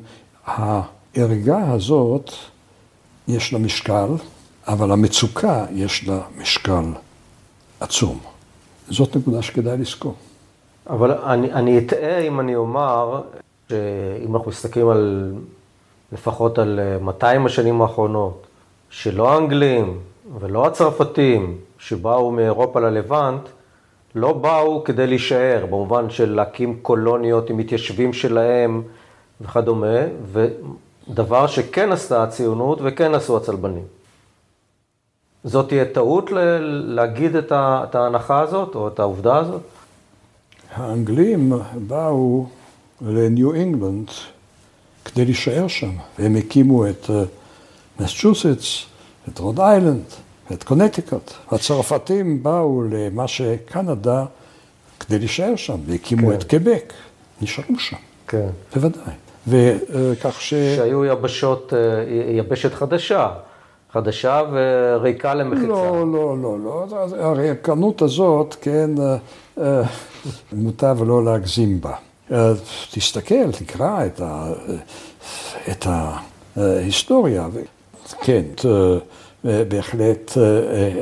הערגה הזאת, יש לה משקל, אבל המצוקה יש לה משקל עצום. זאת נקודה שכדאי לזכור. אבל אני, אני אטעה אם אני אומר, שאם אנחנו מסתכלים על, לפחות על 200 השנים האחרונות, שלא האנגלים ולא הצרפתים שבאו מאירופה ללבנט, לא באו כדי להישאר, במובן של להקים קולוניות עם מתיישבים שלהם וכדומה, ודבר שכן עשתה הציונות וכן עשו הצלבנים. זאת תהיה טעות להגיד את ההנחה הזאת, או את העובדה הזאת? האנגלים באו לניו אינגלנד כדי להישאר שם, והם הקימו את מסצ'וסטס, את רוד איילנד, את קונטיקוט. הצרפתים באו למה שקנדה כדי להישאר שם, והקימו כן. את קבק, נשארו שם. כן. בוודאי. וכך ש... שהיו יבשות, יבשת חדשה. חדשה וריקה למחיצה. לא, לא, לא, לא. הריקנות הזאת, כן, מוטב לא להגזים בה. תסתכל, תקרא את, ה, את ההיסטוריה. כן, בהחלט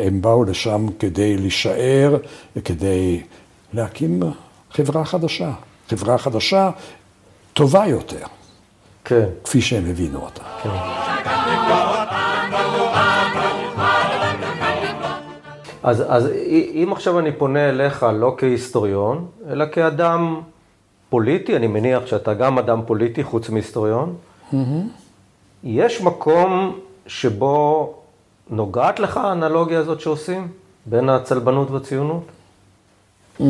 הם באו לשם כדי להישאר, כדי להקים חברה חדשה. חברה חדשה טובה יותר. כן. כפי שהם הבינו אותה. כן. אז, אז אם עכשיו אני פונה אליך לא כהיסטוריון, אלא כאדם פוליטי, אני מניח שאתה גם אדם פוליטי חוץ מהיסטוריון, mm-hmm. יש מקום שבו נוגעת לך האנלוגיה הזאת שעושים בין הצלבנות והציונות? Mm-hmm.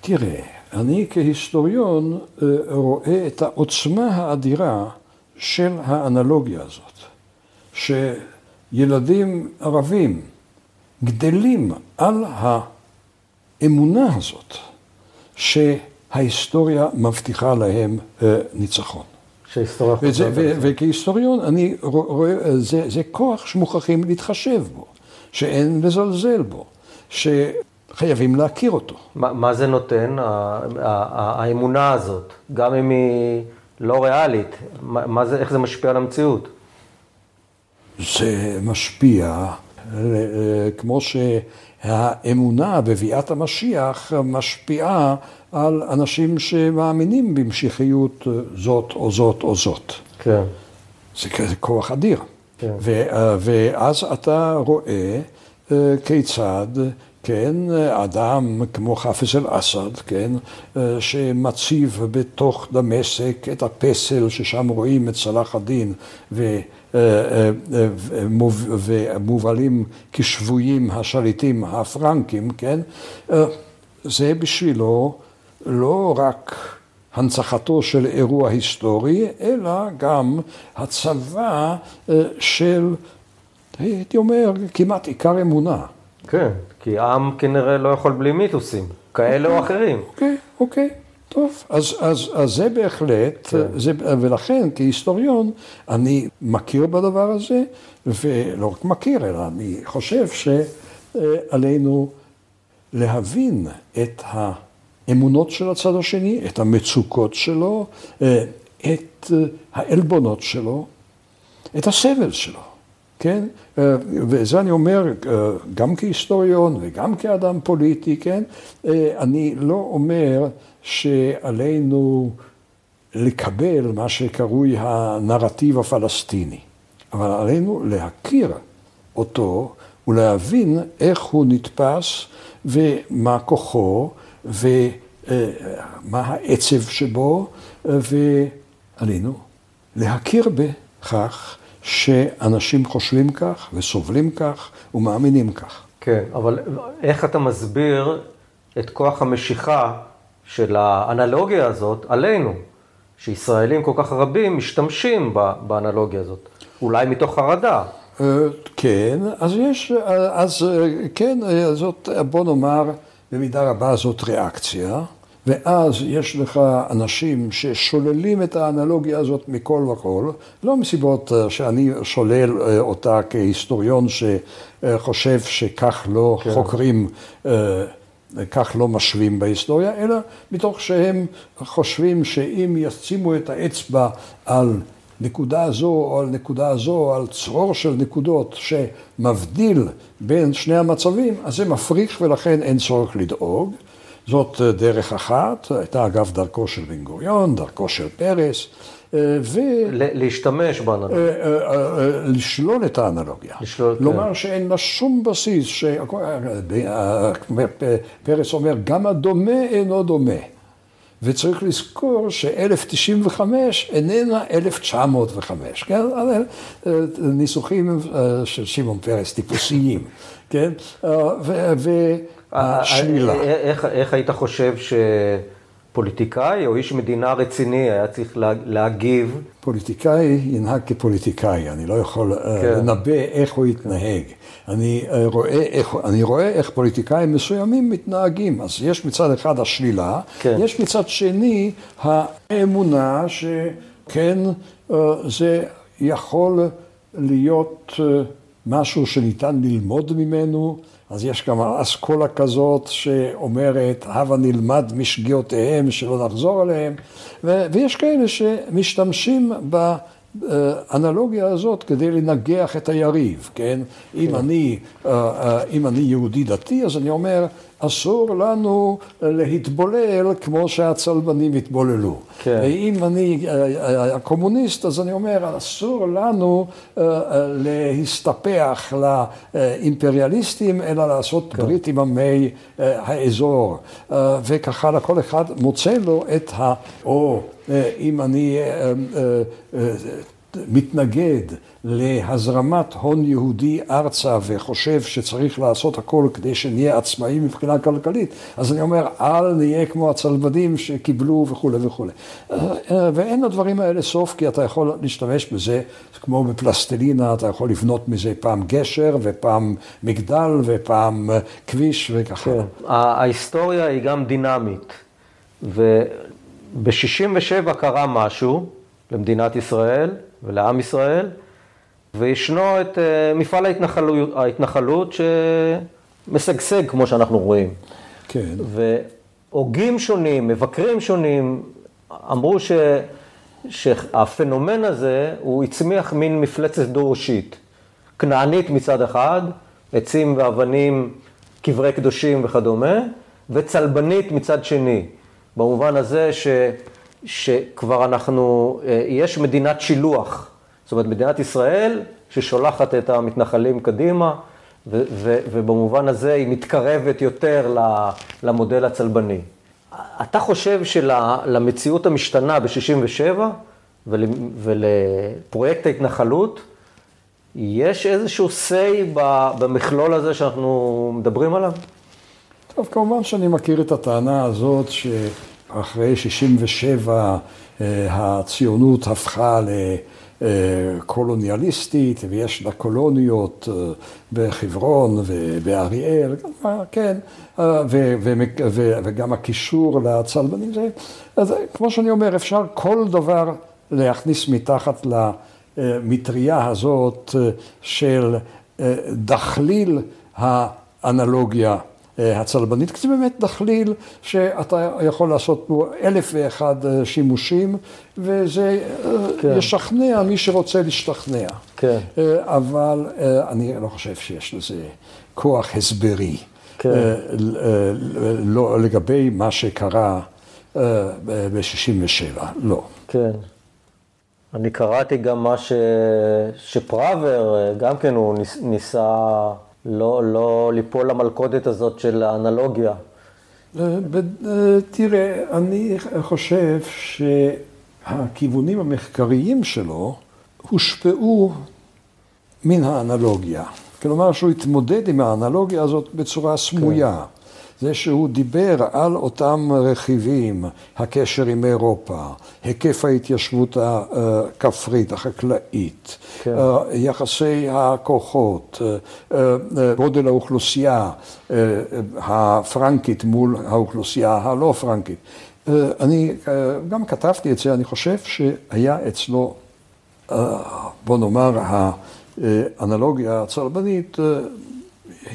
תראה, אני כהיסטוריון אה, רואה את העוצמה האדירה של האנלוגיה הזאת, שילדים ערבים גדלים על האמונה הזאת שההיסטוריה מבטיחה להם אה, ניצחון. שההיסטוריה וזה, ו- וכהיסטוריון אני רואה, זה, זה כוח שמוכרחים להתחשב בו, שאין לזלזל בו, שחייבים להכיר אותו. מה, מה זה נותן, האמונה הזאת, גם אם היא לא ריאלית, מה זה, איך זה משפיע על המציאות? זה משפיע כמו שהאמונה בביאת המשיח משפיעה על אנשים שמאמינים במשיחיות זאת או זאת או זאת. כן. זה כוח אדיר. כן. ואז אתה רואה אה, כיצד, כן, אדם כמו חפז אל-אסד, כן, אה, שמציב בתוך דמשק את הפסל ששם רואים את צלאח א-דין ומובלים כשבויים השליטים הפרנקים, כן? זה בשבילו לא רק הנצחתו של אירוע היסטורי, אלא גם הצבא של, הייתי אומר, כמעט עיקר אמונה. כן, כי עם כנראה לא יכול בלי מיתוסים, כאלה או אחרים. אוקיי, אוקיי. טוב, אז, אז, אז זה בהחלט, כן. זה, ולכן כהיסטוריון אני מכיר בדבר הזה, ולא רק מכיר, אלא אני חושב שעלינו להבין את האמונות של הצד השני, את המצוקות שלו, את העלבונות שלו, את הסבל שלו. כן? וזה אני אומר גם כהיסטוריון וגם כאדם פוליטי, כן? אני לא אומר שעלינו לקבל מה שקרוי הנרטיב הפלסטיני, אבל עלינו להכיר אותו ולהבין איך הוא נתפס ומה כוחו ומה העצב שבו, ועלינו להכיר בכך שאנשים חושבים כך וסובלים כך ומאמינים כך. כן, אבל איך אתה מסביר את כוח המשיכה של האנלוגיה הזאת עלינו, שישראלים כל כך רבים משתמשים באנלוגיה הזאת, אולי מתוך חרדה. אה, כן, אז יש, אז כן, זאת, בוא נאמר, במידה רבה זאת ריאקציה, ואז יש לך אנשים ששוללים את האנלוגיה הזאת מכל וכל, לא מסיבות אה, שאני שולל אה, אותה כהיסטוריון שחושב שכך לא כן. חוקרים כך לא משווים בהיסטוריה, אלא מתוך שהם חושבים שאם ישימו את האצבע על נקודה זו או על נקודה זו, או על צרור של נקודות שמבדיל בין שני המצבים, אז זה מפריך ולכן אין צורך לדאוג. זאת דרך אחת, הייתה אגב דרכו של בן גוריון, דרכו של פרס. ו... להשתמש באנלוגיה. לשלול את האנלוגיה. לשלול, כן. לומר שאין לה שום בסיס, ש... פרס אומר, גם הדומה אינו דומה. וצריך לזכור ש-1095 איננה 1905, כן? ניסוחים של שמעון פרס, טיפוסיים, כן? והשלילה. איך, איך היית חושב ש... פוליטיקאי או איש מדינה רציני היה צריך להגיב. פוליטיקאי ינהג כפוליטיקאי, אני לא יכול אה, כן. לנבא איך הוא יתנהג. אני אה, רואה, איך, אני רואה איך פוליטיקאים מסוימים מתנהגים. אז יש מצד אחד השלילה, כן. יש מצד שני האמונה שכן, אה, זה יכול להיות משהו שניתן ללמוד ממנו. אז יש גם אסכולה כזאת שאומרת, הבה נלמד משגיאותיהם, שלא נחזור עליהם, ויש כאלה שמשתמשים באנלוגיה הזאת כדי לנגח את היריב, כן? אם, כן. אני, אה, אה, אם אני יהודי דתי, אז אני אומר, אסור לנו להתבולל כמו שהצלבנים התבוללו. כן. ואם אני אה, אה, קומוניסט, אז אני אומר, אסור לנו אה, להסתפח לאימפריאליסטים, אלא לעשות כן. ברית עם עמי האזור. וככה לכל אחד מוצא לו את ה... או אם אני מתנגד להזרמת הון יהודי ארצה וחושב שצריך לעשות הכל כדי שנהיה עצמאים מבחינה כלכלית, אז אני אומר, אל נהיה כמו הצלבדים שקיבלו וכולי וכולי. ואין לדברים האלה סוף, כי אתה יכול להשתמש בזה כמו בפלסטלינה, אתה יכול לבנות מזה פעם גשר ופעם מגדל ופעם כביש וככה. כן. ההיסטוריה היא גם דינמית, וב-67' קרה משהו למדינת ישראל ולעם ישראל. וישנו את אה, מפעל ההתנחלות, ההתנחלות שמשגשג, כמו שאנחנו רואים. כן. והוגים שונים, מבקרים שונים, אמרו ש, שהפנומן הזה, הוא הצמיח מין מפלצת דו-ראשית. כנענית מצד אחד, עצים ואבנים, קברי קדושים וכדומה, וצלבנית מצד שני. במובן הזה ש, שכבר אנחנו, אה, יש מדינת שילוח. זאת אומרת, מדינת ישראל ששולחת את המתנחלים קדימה, ו- ו- ובמובן הזה היא מתקרבת יותר למודל הצלבני. אתה חושב שלמציאות המשתנה ב-67' ול, ולפרויקט ההתנחלות, יש איזשהו say במכלול הזה שאנחנו מדברים עליו? טוב, כמובן שאני מכיר את הטענה הזאת שאחרי 67' אה, הציונות הפכה ל... קולוניאליסטית, ויש לה קולוניות אה, בחברון ובאריאל, כן, אה, וגם הקישור לצלבנים, זה, אז כמו שאני אומר, אפשר כל דבר להכניס מתחת למטריה הזאת אה, של דחליל האנלוגיה. אה, הצלבנית, כי זה באמת דחליל שאתה יכול לעשות בו אלף ואחד אה, שימושים, וזה אה, כן. ישכנע מי שרוצה להשתכנע. כן. אבל אני לא חושב שיש לזה כוח הסברי. כן. לא, לגבי מה שקרה ב-67', לא. כן. אני קראתי גם מה ש... שפראוור, גם כן הוא ניסה... לא, לא ליפול למלכודת הזאת של האנלוגיה. אה, אה, תראה, אני חושב שהכיוונים המחקריים שלו הושפעו מן האנלוגיה. כלומר שהוא התמודד עם האנלוגיה הזאת בצורה סמויה. כן. זה שהוא דיבר על אותם רכיבים, הקשר עם אירופה, היקף ההתיישבות הכפרית, החקלאית, כן. יחסי הכוחות, גודל האוכלוסייה הפרנקית מול האוכלוסייה הלא פרנקית. אני גם כתבתי את זה, אני חושב שהיה אצלו, בוא נאמר, האנלוגיה הצלבנית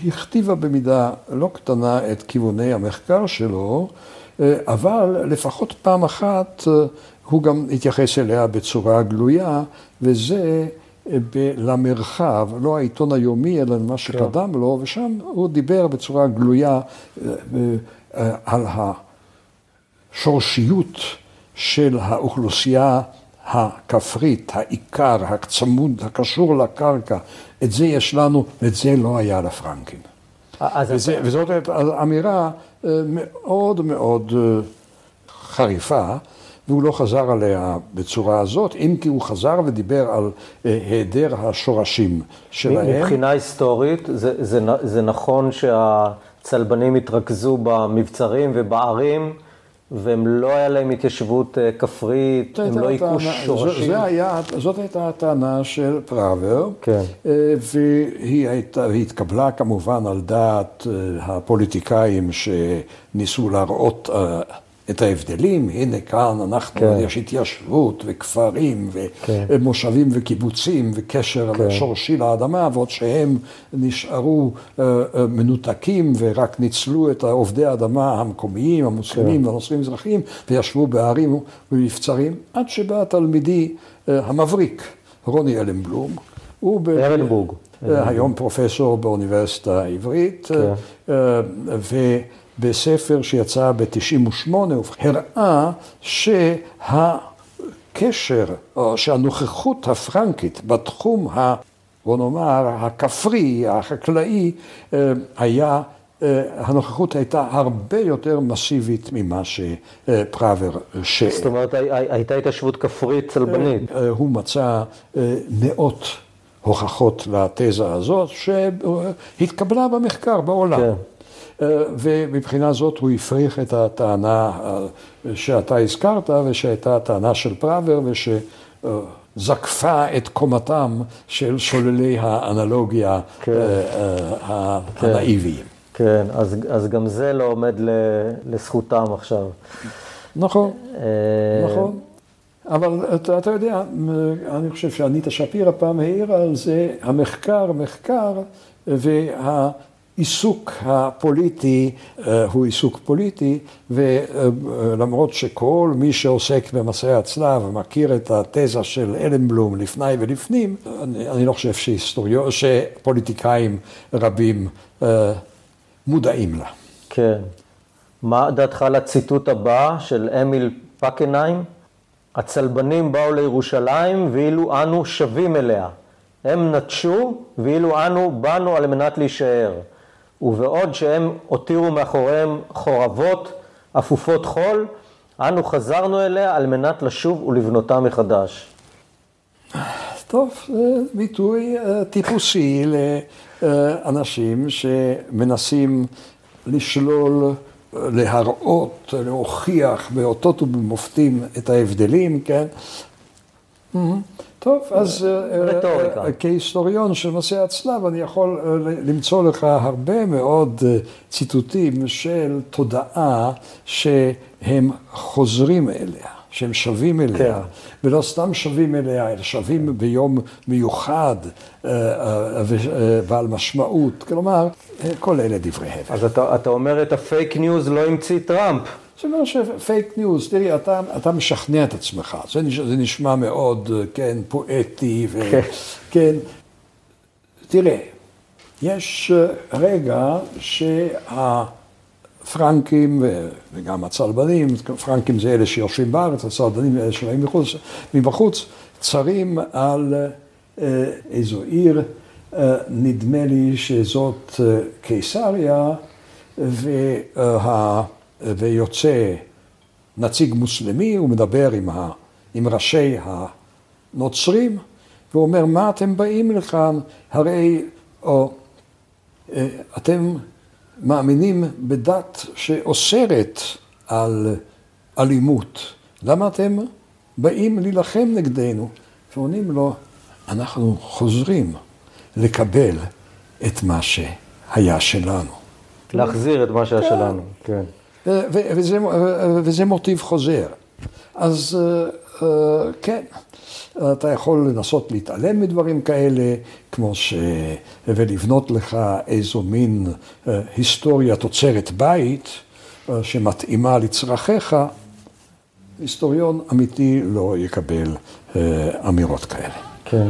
הכתיבה במידה לא קטנה את כיווני המחקר שלו, אבל לפחות פעם אחת הוא גם התייחס אליה בצורה גלויה, וזה למרחב, לא העיתון היומי, אלא מה שקדם כן. לו, ושם הוא דיבר בצורה גלויה על השורשיות של האוכלוסייה הכפרית, העיקר, הצמוד, הקשור לקרקע, את זה יש לנו, ואת זה לא היה לפרנקים. וזה, וזאת אמירה מאוד מאוד חריפה. והוא לא חזר עליה בצורה הזאת, אם כי הוא חזר ודיבר על היעדר השורשים שלהם. מבחינה היסטורית, זה, זה, זה נכון שהצלבנים התרכזו במבצרים ובערים, והם לא היה להם התיישבות כפרית, הם לא היכו שורשים. זה היה, זאת הייתה הטענה של פראוור, כן. והיא הייתה, והיא התקבלה כמובן על דעת הפוליטיקאים שניסו להראות את ההבדלים, הנה כאן אנחנו, כן. יש התיישבות וכפרים כן. ומושבים כן. וקיבוצים וקשר כן. שורשי לאדמה, ועוד שהם נשארו uh, uh, מנותקים ורק ניצלו את עובדי האדמה המקומיים, המוסלמים כן. והנוצרים המזרחיים, וישבו בערים ובמבצרים, עד שבא תלמידי uh, המבריק, רוני אלנבלום, הוא ב... ארנבורג. היום פרופסור באוניברסיטה העברית, כן. ו... בספר שיצא ב-98, הראה שהקשר, או שהנוכחות הפרנקית בתחום, ה, בוא נאמר, הכפרי, החקלאי, אה, היה, אה, הנוכחות הייתה הרבה יותר מסיבית ממה שפראוור ש... זאת אומרת, הייתה התיישבות כפרית צלבנית. אה, הוא מצא מאות הוכחות לתזה הזאת, שהתקבלה במחקר בעולם. כן. אה, ומבחינה זאת הוא הפריך את הטענה אה, שאתה הזכרת ושהייתה הטענה של פראוור ושזקפה את קומתם של שוללי האנלוגיה כן. אה, כן. הנאיביים. כן, אז, אז גם זה לא עומד לזכותם עכשיו. נכון, נכון. אבל אתה, אתה יודע, אני חושב שאניטה שפירא פעם העירה על זה, המחקר, מחקר, וה... העיסוק הפוליטי אה, הוא עיסוק פוליטי, ולמרות שכל מי שעוסק במסעי הצלב מכיר את התזה של אלנבלום לפני ולפנים, אני, אני לא חושב שהיסטוריו, שפוליטיקאים רבים אה, מודעים לה. כן. מה דעתך על הציטוט הבא של אמיל פקנהיים? הצלבנים באו לירושלים ואילו אנו שבים אליה. הם נטשו ואילו אנו באנו על מנת להישאר. ובעוד שהם הותירו מאחוריהם חורבות אפופות חול, אנו חזרנו אליה על מנת לשוב ולבנותה מחדש. טוב, זה ביטוי אה, טיפוסי לאנשים שמנסים לשלול, להראות, להוכיח באותות ובמופתים את ההבדלים, כן? טוב, אז רטוריקה. אה, אה, כהיסטוריון של מסעי הצלב אני יכול אה, למצוא לך הרבה מאוד ציטוטים של תודעה שהם חוזרים אליה. שהם שווים אליה, כן. ולא סתם שבים אליה, אלא שבים ביום מיוחד בעל משמעות. כלומר, כל אלה דברי הבל. אז אתה, אתה אומר את ה fake news לא המציא טראמפ. זאת אומרת ש fake news, תראי, אתה, אתה משכנע את עצמך, זה נשמע, זה נשמע מאוד, כן, פואטי, וכן, כן. תראה, יש רגע שהפרנקים וגם הצלבנים, פרנקים זה אלה שיושבים בארץ, הצלבנים זה אלה שבאים מבחוץ, מבחוץ, צרים על אה, איזו עיר, אה, נדמה לי שזאת אה, קיסריה, וה... ויוצא נציג מוסלמי, הוא מדבר עם, ה, עם ראשי הנוצרים, והוא אומר, מה אתם באים לכאן? הרי או, אה, אתם מאמינים בדת שאוסרת על אלימות. למה אתם באים להילחם נגדנו? ועונים לו, אנחנו חוזרים לקבל את מה שהיה שלנו. להחזיר את מה שהיה כן. שלנו, כן. וזה, וזה מוטיב חוזר. אז כן, אתה יכול לנסות להתעלם מדברים כאלה, כמו ש... ולבנות לך איזו מין היסטוריה תוצרת בית שמתאימה לצרכיך. היסטוריון אמיתי לא יקבל אמירות כאלה. כן.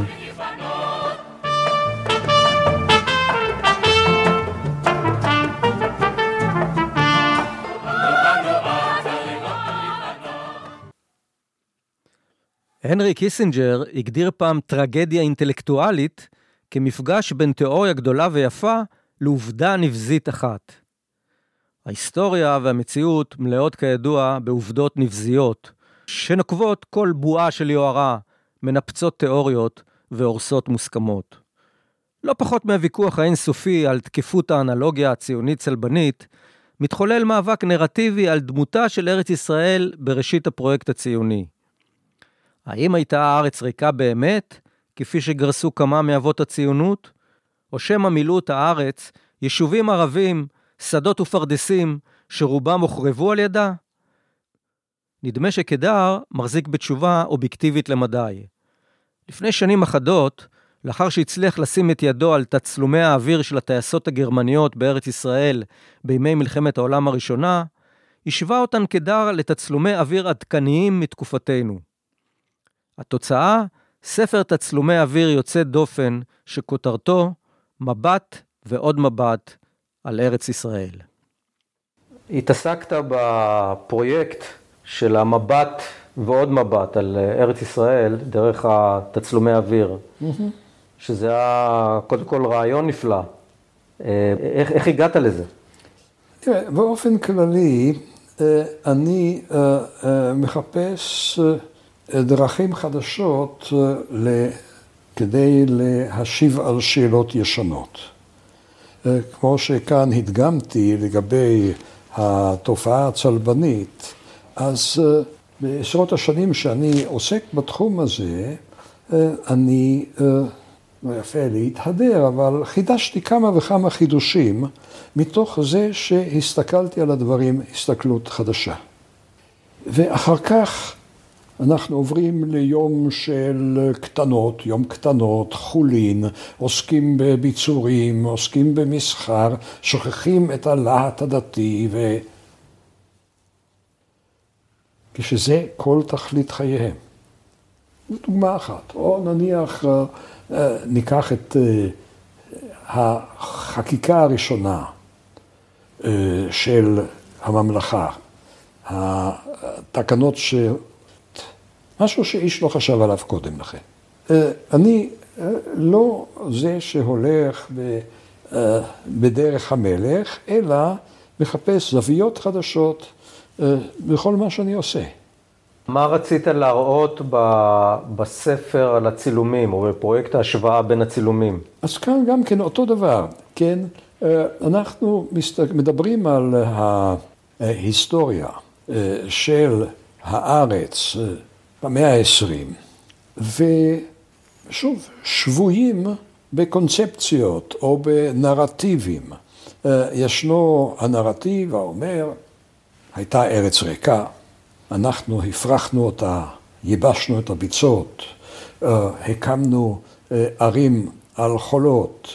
הנרי קיסינג'ר הגדיר פעם טרגדיה אינטלקטואלית כמפגש בין תיאוריה גדולה ויפה לעובדה נבזית אחת. ההיסטוריה והמציאות מלאות כידוע בעובדות נבזיות, שנוקבות כל בועה של יוהרה, מנפצות תיאוריות והורסות מוסכמות. לא פחות מהוויכוח האינסופי על תקפות האנלוגיה הציונית צלבנית, מתחולל מאבק נרטיבי על דמותה של ארץ ישראל בראשית הפרויקט הציוני. האם הייתה הארץ ריקה באמת, כפי שגרסו כמה מאבות הציונות? או שמא מילאו את הארץ יישובים ערבים, שדות ופרדסים, שרובם הוחרבו על ידה? נדמה שקדר מחזיק בתשובה אובייקטיבית למדי. לפני שנים אחדות, לאחר שהצליח לשים את ידו על תצלומי האוויר של הטייסות הגרמניות בארץ ישראל בימי מלחמת העולם הראשונה, השווה אותן קדר לתצלומי אוויר עדכניים מתקופתנו. התוצאה, ספר תצלומי אוויר יוצא דופן, שכותרתו מבט ועוד מבט על ארץ ישראל. התעסקת בפרויקט של המבט ועוד מבט על ארץ ישראל דרך התצלומי אוויר, mm-hmm. שזה היה קודם כל רעיון נפלא. אה, איך, איך הגעת לזה? תראה, באופן כללי, אה, אני אה, מחפש דרכים חדשות כדי להשיב על שאלות ישנות. כמו שכאן הדגמתי לגבי התופעה הצלבנית, אז בעשרות השנים שאני עוסק בתחום הזה, אני, לא יפה להתהדר, אבל חידשתי כמה וכמה חידושים מתוך זה שהסתכלתי על הדברים הסתכלות חדשה. ואחר כך אנחנו עוברים ליום של קטנות, יום קטנות, חולין, עוסקים בביצורים, עוסקים במסחר, שוכחים את הלהט הדתי ו... כשזה כל תכלית חייהם. זו דוגמה אחת. או נניח, אה, אה, ניקח את אה, החקיקה הראשונה של הממלכה, התקנות ש... משהו שאיש לא חשב עליו קודם לכן. אני לא זה שהולך בדרך המלך, אלא מחפש זוויות חדשות בכל מה שאני עושה. מה רצית להראות בספר על הצילומים, או בפרויקט ההשוואה בין הצילומים? אז כאן גם כן אותו דבר, כן? אנחנו מדברים על ההיסטוריה של הארץ במאה העשרים, ושוב, שבויים בקונספציות או בנרטיבים. ישנו הנרטיב האומר, הייתה ארץ ריקה, אנחנו הפרחנו אותה, ייבשנו את הביצות, אה, הקמנו אה, ערים על חולות,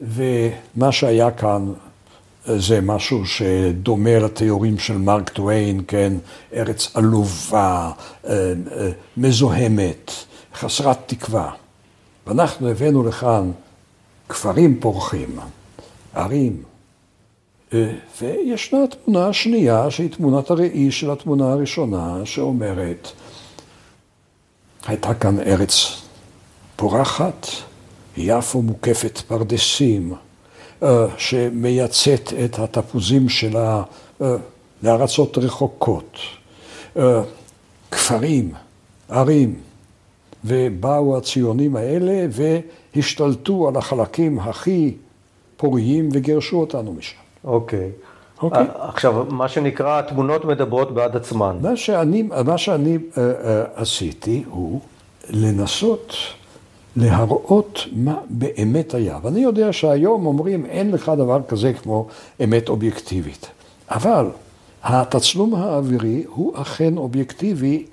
ומה שהיה כאן אה, זה משהו שדומה לתיאורים של מרק טוויין, כן, ארץ עלובה, מזוהמת, חסרת תקווה. ואנחנו הבאנו לכאן כפרים פורחים, ערים, אה, וישנה תמונה שנייה, שהיא תמונת הראי של התמונה הראשונה, שאומרת, הייתה כאן ארץ פורחת, יפו מוקפת פרדסים, אה, שמייצאת את התפוזים שלה אה, לארצות רחוקות, כפרים, ערים, ובאו הציונים האלה והשתלטו על החלקים הכי פוריים וגירשו אותנו משם. אוקיי. אוקיי. עכשיו, מה שנקרא, התמונות מדברות בעד עצמן. מה שאני, מה שאני עשיתי הוא לנסות להראות מה באמת היה. ואני יודע שהיום אומרים, אין לך דבר כזה כמו אמת אובייקטיבית. אבל התצלום האווירי הוא אכן אובייקטיבי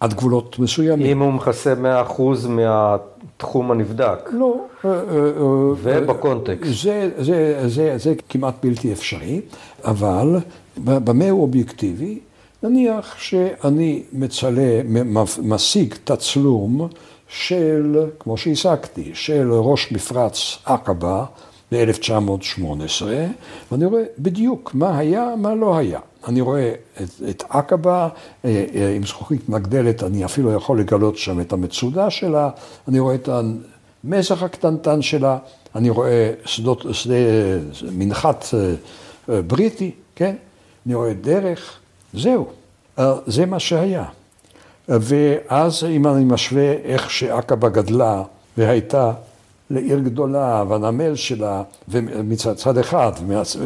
עד גבולות מסוימים. אם הוא מכסה 100% מהתחום הנבדק. לא. אה, אה, אה, ובקונטקסט. זה, זה, זה, זה כמעט בלתי אפשרי, אבל במה הוא אובייקטיבי? נניח שאני מצלם, משיג תצלום של, כמו שהשגתי, של ראש מפרץ עקבה ב-1918, ואני רואה בדיוק מה היה, מה לא היה. אני רואה את, את עקבה אה, אה, עם זכוכית מגדלת, אני אפילו יכול לגלות שם את המצודה שלה, אני רואה את המזח הקטנטן שלה, אני רואה שדות, שדה, מנחת אה, בריטי, כן? אני רואה דרך, זהו, זה מה שהיה. ואז אם אני משווה איך שעקבה גדלה והייתה לעיר גדולה, והנמל שלה, מצד אחד,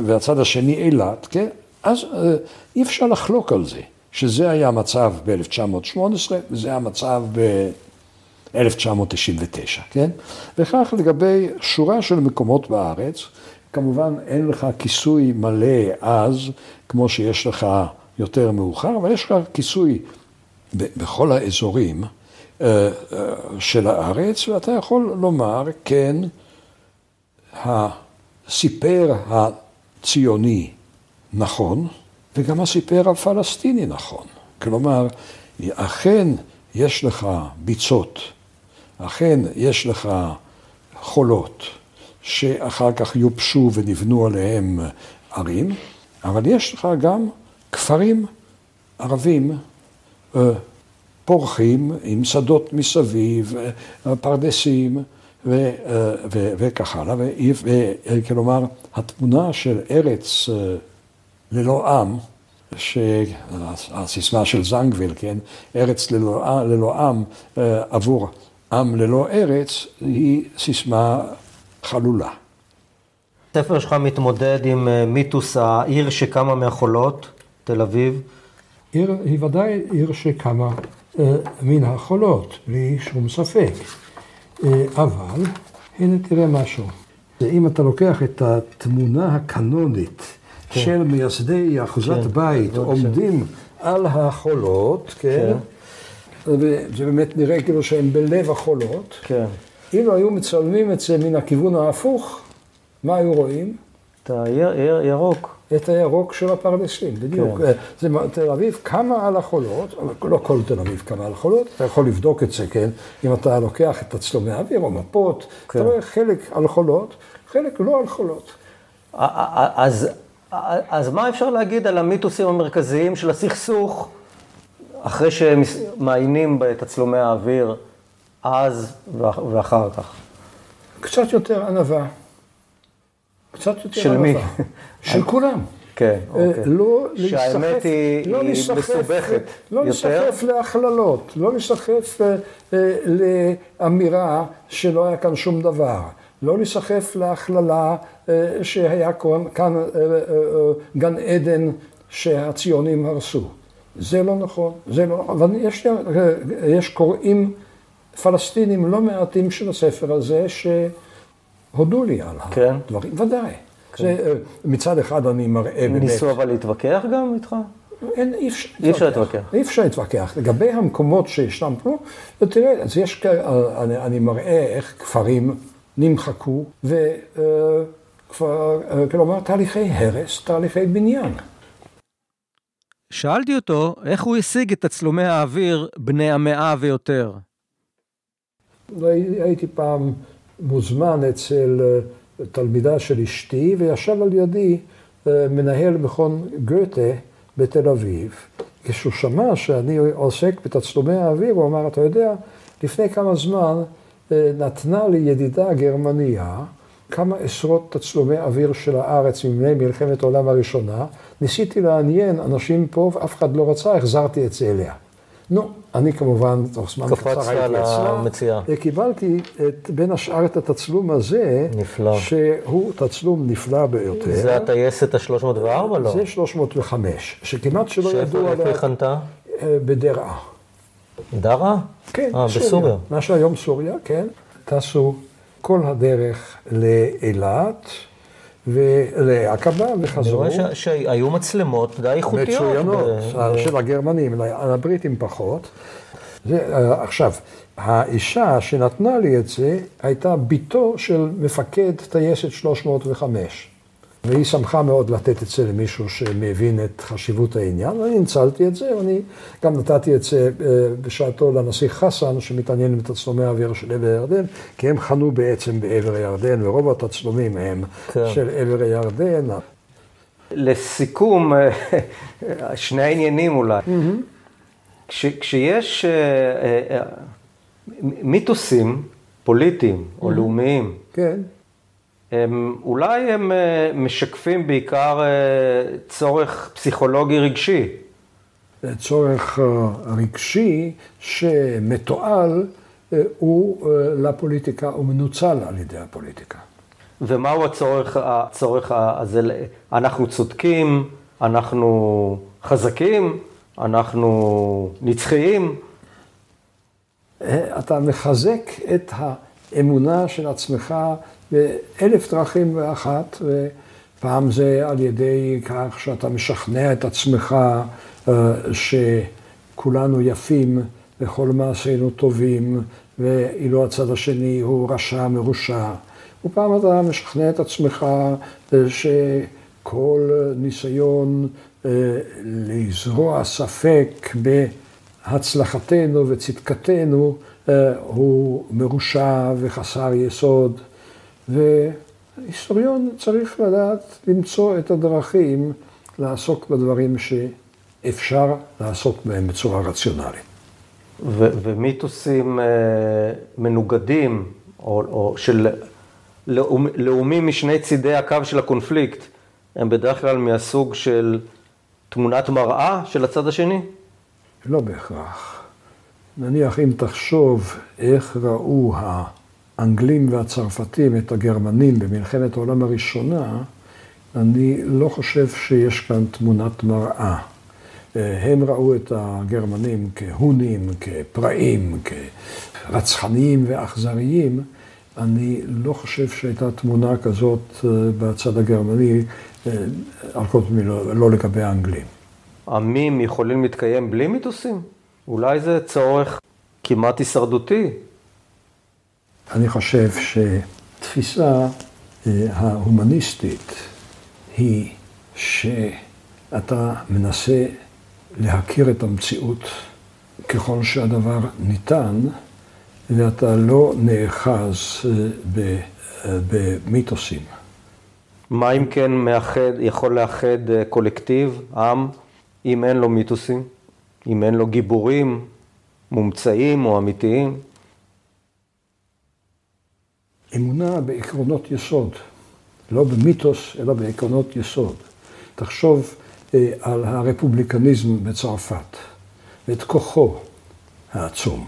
והצד השני אילת, כן? אז אה, אי אפשר לחלוק על זה, שזה היה המצב ב-1918 וזה המצב ב-1999, כן? וכך לגבי שורה של מקומות בארץ, כמובן אין לך כיסוי מלא אז, כמו שיש לך יותר מאוחר, אבל יש לך כיסוי בכל האזורים אה, אה, של הארץ, ואתה יכול לומר, כן, הסיפר הציוני נכון, וגם הסיפר הפלסטיני נכון. כלומר, אכן יש לך ביצות, אכן יש לך חולות, שאחר כך יובשו ונבנו עליהם ערים, אבל יש לך גם כפרים ערבים פורחים עם שדות מסביב, אה, פרדסים וכך הלאה, וכלומר התמונה של ארץ אה, ללא עם, שהסיסמה של זנגוויל, כן, ארץ ללא, ללא עם עבור עם ללא ארץ, היא סיסמה חלולה. הספר שלך מתמודד עם מיתוס העיר שקמה מהחולות, תל אביב. עיר, היא ודאי עיר שקמה אה, מן החולות, בלי שום ספק. אה, אבל, הנה תראה משהו. אם אתה לוקח את התמונה הקנונית כן. של מייסדי אחוזת כן. בית עומדים על החולות, כן? כן. וזה באמת נראה כאילו שהם בלב החולות. כן. אילו היו מצלמים את זה מן הכיוון ההפוך, מה היו רואים? את הירוק. את הירוק של הפרדסים, בדיוק. כן. זה, תל אביב קמה על החולות, לא כל תל אביב קמה על החולות, אתה יכול לבדוק את זה, כן? אם אתה לוקח את תצלומי האוויר או מפות, כן. אתה רואה חלק על חולות, חלק לא על חולות. אז, אז מה אפשר להגיד על המיתוסים המרכזיים של הסכסוך, אחרי שמעיינים בתצלומי האוויר, אז ואחר כך? קצת יותר ענווה. קצת יותר של מי? של כולם. כן, אה, אוקיי. לא שהאמת היא, לא היא מסובכת לא להיסחף להכללות, לא להיסחף אה, אה, לאמירה שלא היה כאן שום דבר. לא להיסחף להכללה שהיה כאן גן עדן שהציונים הרסו. זה לא נכון, זה לא נכון. אבל יש, יש קוראים פלסטינים לא מעטים של הספר הזה, ש... הודו לי על כן. הדברים, ודאי. כן. זה, אה, מצד אחד אני מראה באמת... ניסו אבל להתווכח גם איתך? אין, אי אפשר אי אפשר להתווכח. אי אפשר להתווכח. לגבי המקומות שישנם פה, ותראה, אז יש, אני, אני מראה איך כפרים נמחקו, וכלומר, אה, תהליכי הרס, תהליכי בניין. שאלתי אותו איך הוא השיג את תצלומי האוויר בני המאה ויותר. הייתי פעם מוזמן אצל אה, תלמידה של אשתי, וישב על ידי אה, מנהל מכון גוטה בתל אביב. כשהוא שמע שאני עוסק בתצלומי האוויר, הוא אמר, אתה יודע, לפני כמה זמן אה, נתנה לי ידידה גרמניה כמה עשרות תצלומי אוויר של הארץ מימי מלחמת העולם הראשונה. ניסיתי לעניין אנשים פה ואף אחד לא רצה, החזרתי את זה אליה. נו, אני כמובן, תוך זמן קצר הייתי אצלה, וקיבלתי את, בין השאר את התצלום הזה, נפלא. שהוא תצלום נפלא ביותר. זה הטייסת ה-304, לא? זה 305, שכמעט שלא ידעו עליה. איפה היא חנתה? אה, בדרעה. דרעה? כן, אה, בסוריה. מה שהיום סוריה, כן. טסו כל הדרך לאילת. ולעקבה וחזרו. אני רואה שהיו מצלמות די איכותיות. מצוינות, ב... של הגרמנים, הבריטים פחות. זה, אה, עכשיו, האישה שנתנה לי את זה הייתה בתו של מפקד טייסת 305. והיא שמחה מאוד לתת את זה למישהו שמבין את חשיבות העניין, ואני ניצלתי את זה, ואני גם נתתי את זה אה, בשעתו לנסיך חסן, שמתעניין בתצלומי האוויר של עבר הירדן, כי הם חנו בעצם בעבר הירדן, ורוב התצלומים הם כן. של עבר הירדן. לסיכום, אה, שני העניינים אולי. כש, כשיש אה, מיתוסים פוליטיים או. לאומיים, כן. הם, אולי הם אה, משקפים בעיקר אה, צורך פסיכולוגי רגשי. צורך אה, רגשי שמתועל הוא לפוליטיקה, הוא מנוצל על ידי הפוליטיקה. ומהו הצורך, הצורך הזה? אנחנו צודקים, אנחנו חזקים, אנחנו נצחיים. אתה מחזק את האמונה של עצמך באלף דרכים ואחת, ופעם זה על ידי כך שאתה משכנע את עצמך אה, שכולנו יפים וכל מעשינו טובים, ואילו הצד השני הוא רשע מרושע. ופעם אתה משכנע את עצמך אה, שכל ניסיון אה, לזרוע ספק בהצלחתנו וצדקתנו הוא מרושע וחסר יסוד. והיסטוריון צריך לדעת למצוא את הדרכים לעסוק בדברים שאפשר לעסוק בהם בצורה רציונלית. ו- ומיתוסים אה, מנוגדים, או, או של לאומ, לאומים משני צידי הקו של הקונפליקט, הם בדרך כלל מהסוג של תמונת מראה של הצד השני? לא בהכרח. נניח אם תחשוב איך ראו ה... האנגלים והצרפתים את הגרמנים במלחמת העולם הראשונה, אני לא חושב שיש כאן תמונת מראה. הם ראו את הגרמנים כהונים, כפראים, כרצחניים ואכזריים. אני לא חושב שהייתה תמונה כזאת אה, בצד הגרמני, אה, על כל פנים לא, לא לגבי האנגלים. עמים יכולים להתקיים בלי מיתוסים? אולי זה צורך כמעט הישרדותי אני חושב שתפיסה אה, ההומניסטית היא שאתה מנסה להכיר את המציאות ככל שהדבר ניתן, ואתה לא נאחז אה, אה, במיתוסים. מה אם כן מאחד, יכול לאחד קולקטיב, עם, אם אין לו מיתוסים? אם אין לו גיבורים מומצאים או אמיתיים? אמונה בעקרונות יסוד, לא במיתוס, אלא בעקרונות יסוד. תחשוב אה, על הרפובליקניזם בצרפת, את כוחו העצום,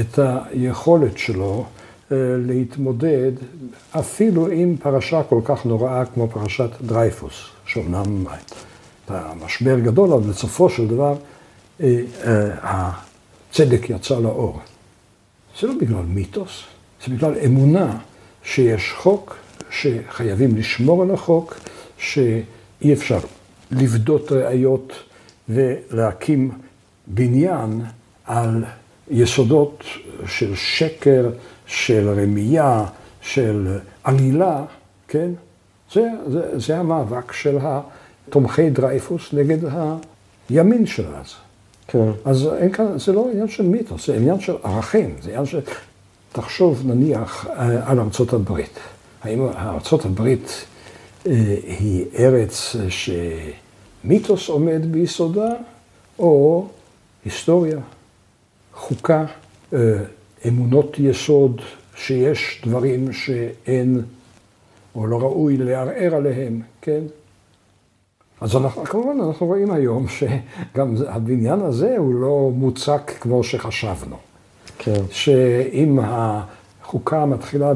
את היכולת שלו אה, להתמודד אפילו עם פרשה כל כך נוראה כמו פרשת דרייפוס, שאומנם המשבר גדול, אבל בסופו של דבר אה, הצדק יצא לאור. זה לא בגלל מיתוס, זה בגלל אמונה שיש חוק, שחייבים לשמור על החוק, שאי אפשר לבדות ראיות ולהקים בניין על יסודות של שקר, של רמייה, של עלילה, כן? זה, זה, זה המאבק של תומכי דרייפוס נגד הימין של אז. כן. אז אין כאן, זה לא עניין של מיתוס, זה עניין של ערכים, זה עניין של תחשוב נניח אה, על ארצות הברית. האם ארצות הברית אה, היא ארץ שמיתוס עומד ביסודה, או היסטוריה, חוקה, אה, אמונות יסוד, שיש דברים שאין או לא ראוי לערער עליהם, כן? אז אנחנו, כמובן אנחנו רואים היום שגם הבניין הזה הוא לא מוצק כמו שחשבנו. כן. שאם החוקה מתחילה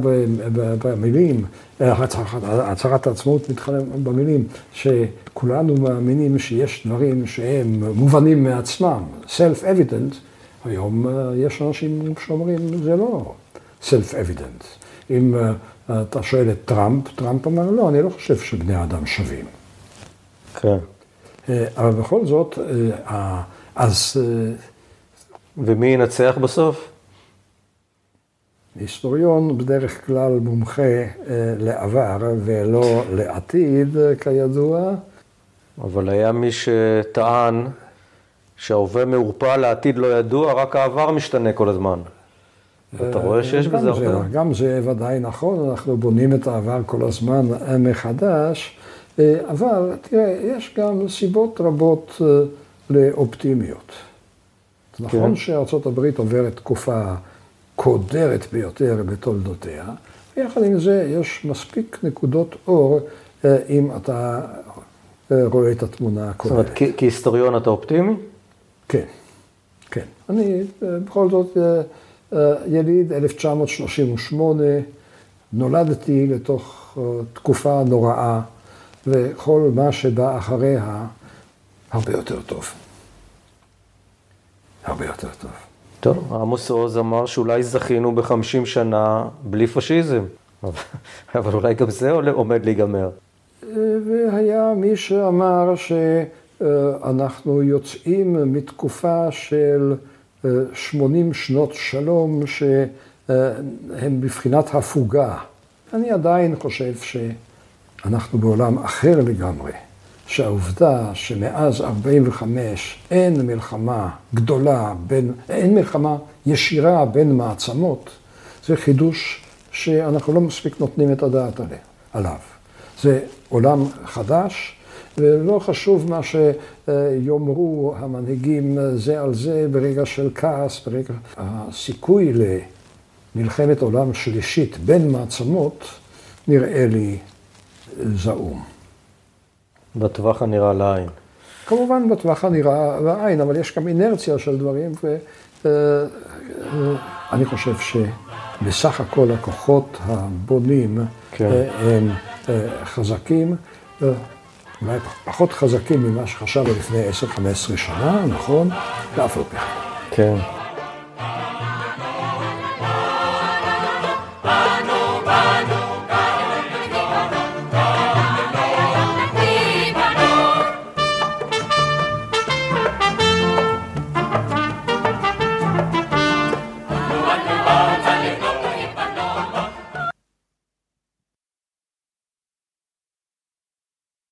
במילים, הצהרת העצמאות מתחילה במילים, שכולנו מאמינים שיש דברים שהם מובנים מעצמם, self-evident, היום אה, יש אנשים שאומרים, זה לא self-evident. אם אה, אתה שואל את טראמפ, טראמפ אומר, לא, אני לא חושב שבני אדם שווים. כן. אה, אבל בכל זאת, אז ומי ינצח בסוף? היסטוריון בדרך כלל מומחה אה, לעבר ולא לעתיד, כידוע. אבל היה מי שטען שההווה מעורפל, העתיד לא ידוע, רק העבר משתנה כל הזמן. אתה רואה שיש בזה הרבה? גם זה ודאי נכון, אנחנו בונים את העבר כל הזמן אה, מחדש, אה, אבל תראה, יש גם סיבות רבות אה, לאופטימיות. זה נכון כן. שארה"ב עוברת תקופה קודרת ביותר בתולדותיה, ויחד עם זה יש מספיק נקודות אור אה, אם אתה אה, רואה את התמונה זאת הכוללת. אומרת, כ- כהיסטוריון אתה אופטימי? כן, כן. אני אה, בכל זאת יליד 1938, נולדתי לתוך תקופה נוראה, וכל מה שבא אחריה הרבה יותר טוב. הרבה יותר טוב. טוב, עמוס עוז אמר שאולי זכינו בחמישים שנה בלי פשיזם. אבל- אולי גם זה עומד להיגמר. אה, והיה מי שאמר שאנחנו יוצאים מתקופה של אה, 80 שנות שלום שהן בבחינת הפוגה. אני עדיין חושב שאנחנו בעולם אחר לגמרי, שהעובדה שמאז 45 אין מלחמה גדולה בין, אין מלחמה ישירה בין מעצמות, זה חידוש שאנחנו לא מספיק נותנים את הדעת עליו. זה עולם חדש, ולא חשוב מה שיאמרו המנהיגים זה על זה ברגע של כעס, ברגע... הסיכוי למלחמת עולם שלישית בין מעצמות נראה לי זעום. בטווח הנראה לעין. כמובן בטווח הנראה לעין, אבל יש גם אינרציה של דברים, ואני חושב שבסך הכל הכוחות הבונים כן. אה, הם אה, חזקים, אה, אולי פחות חזקים ממה שחשבנו לפני 10-15 שנה, נכון? ואף כן. כן.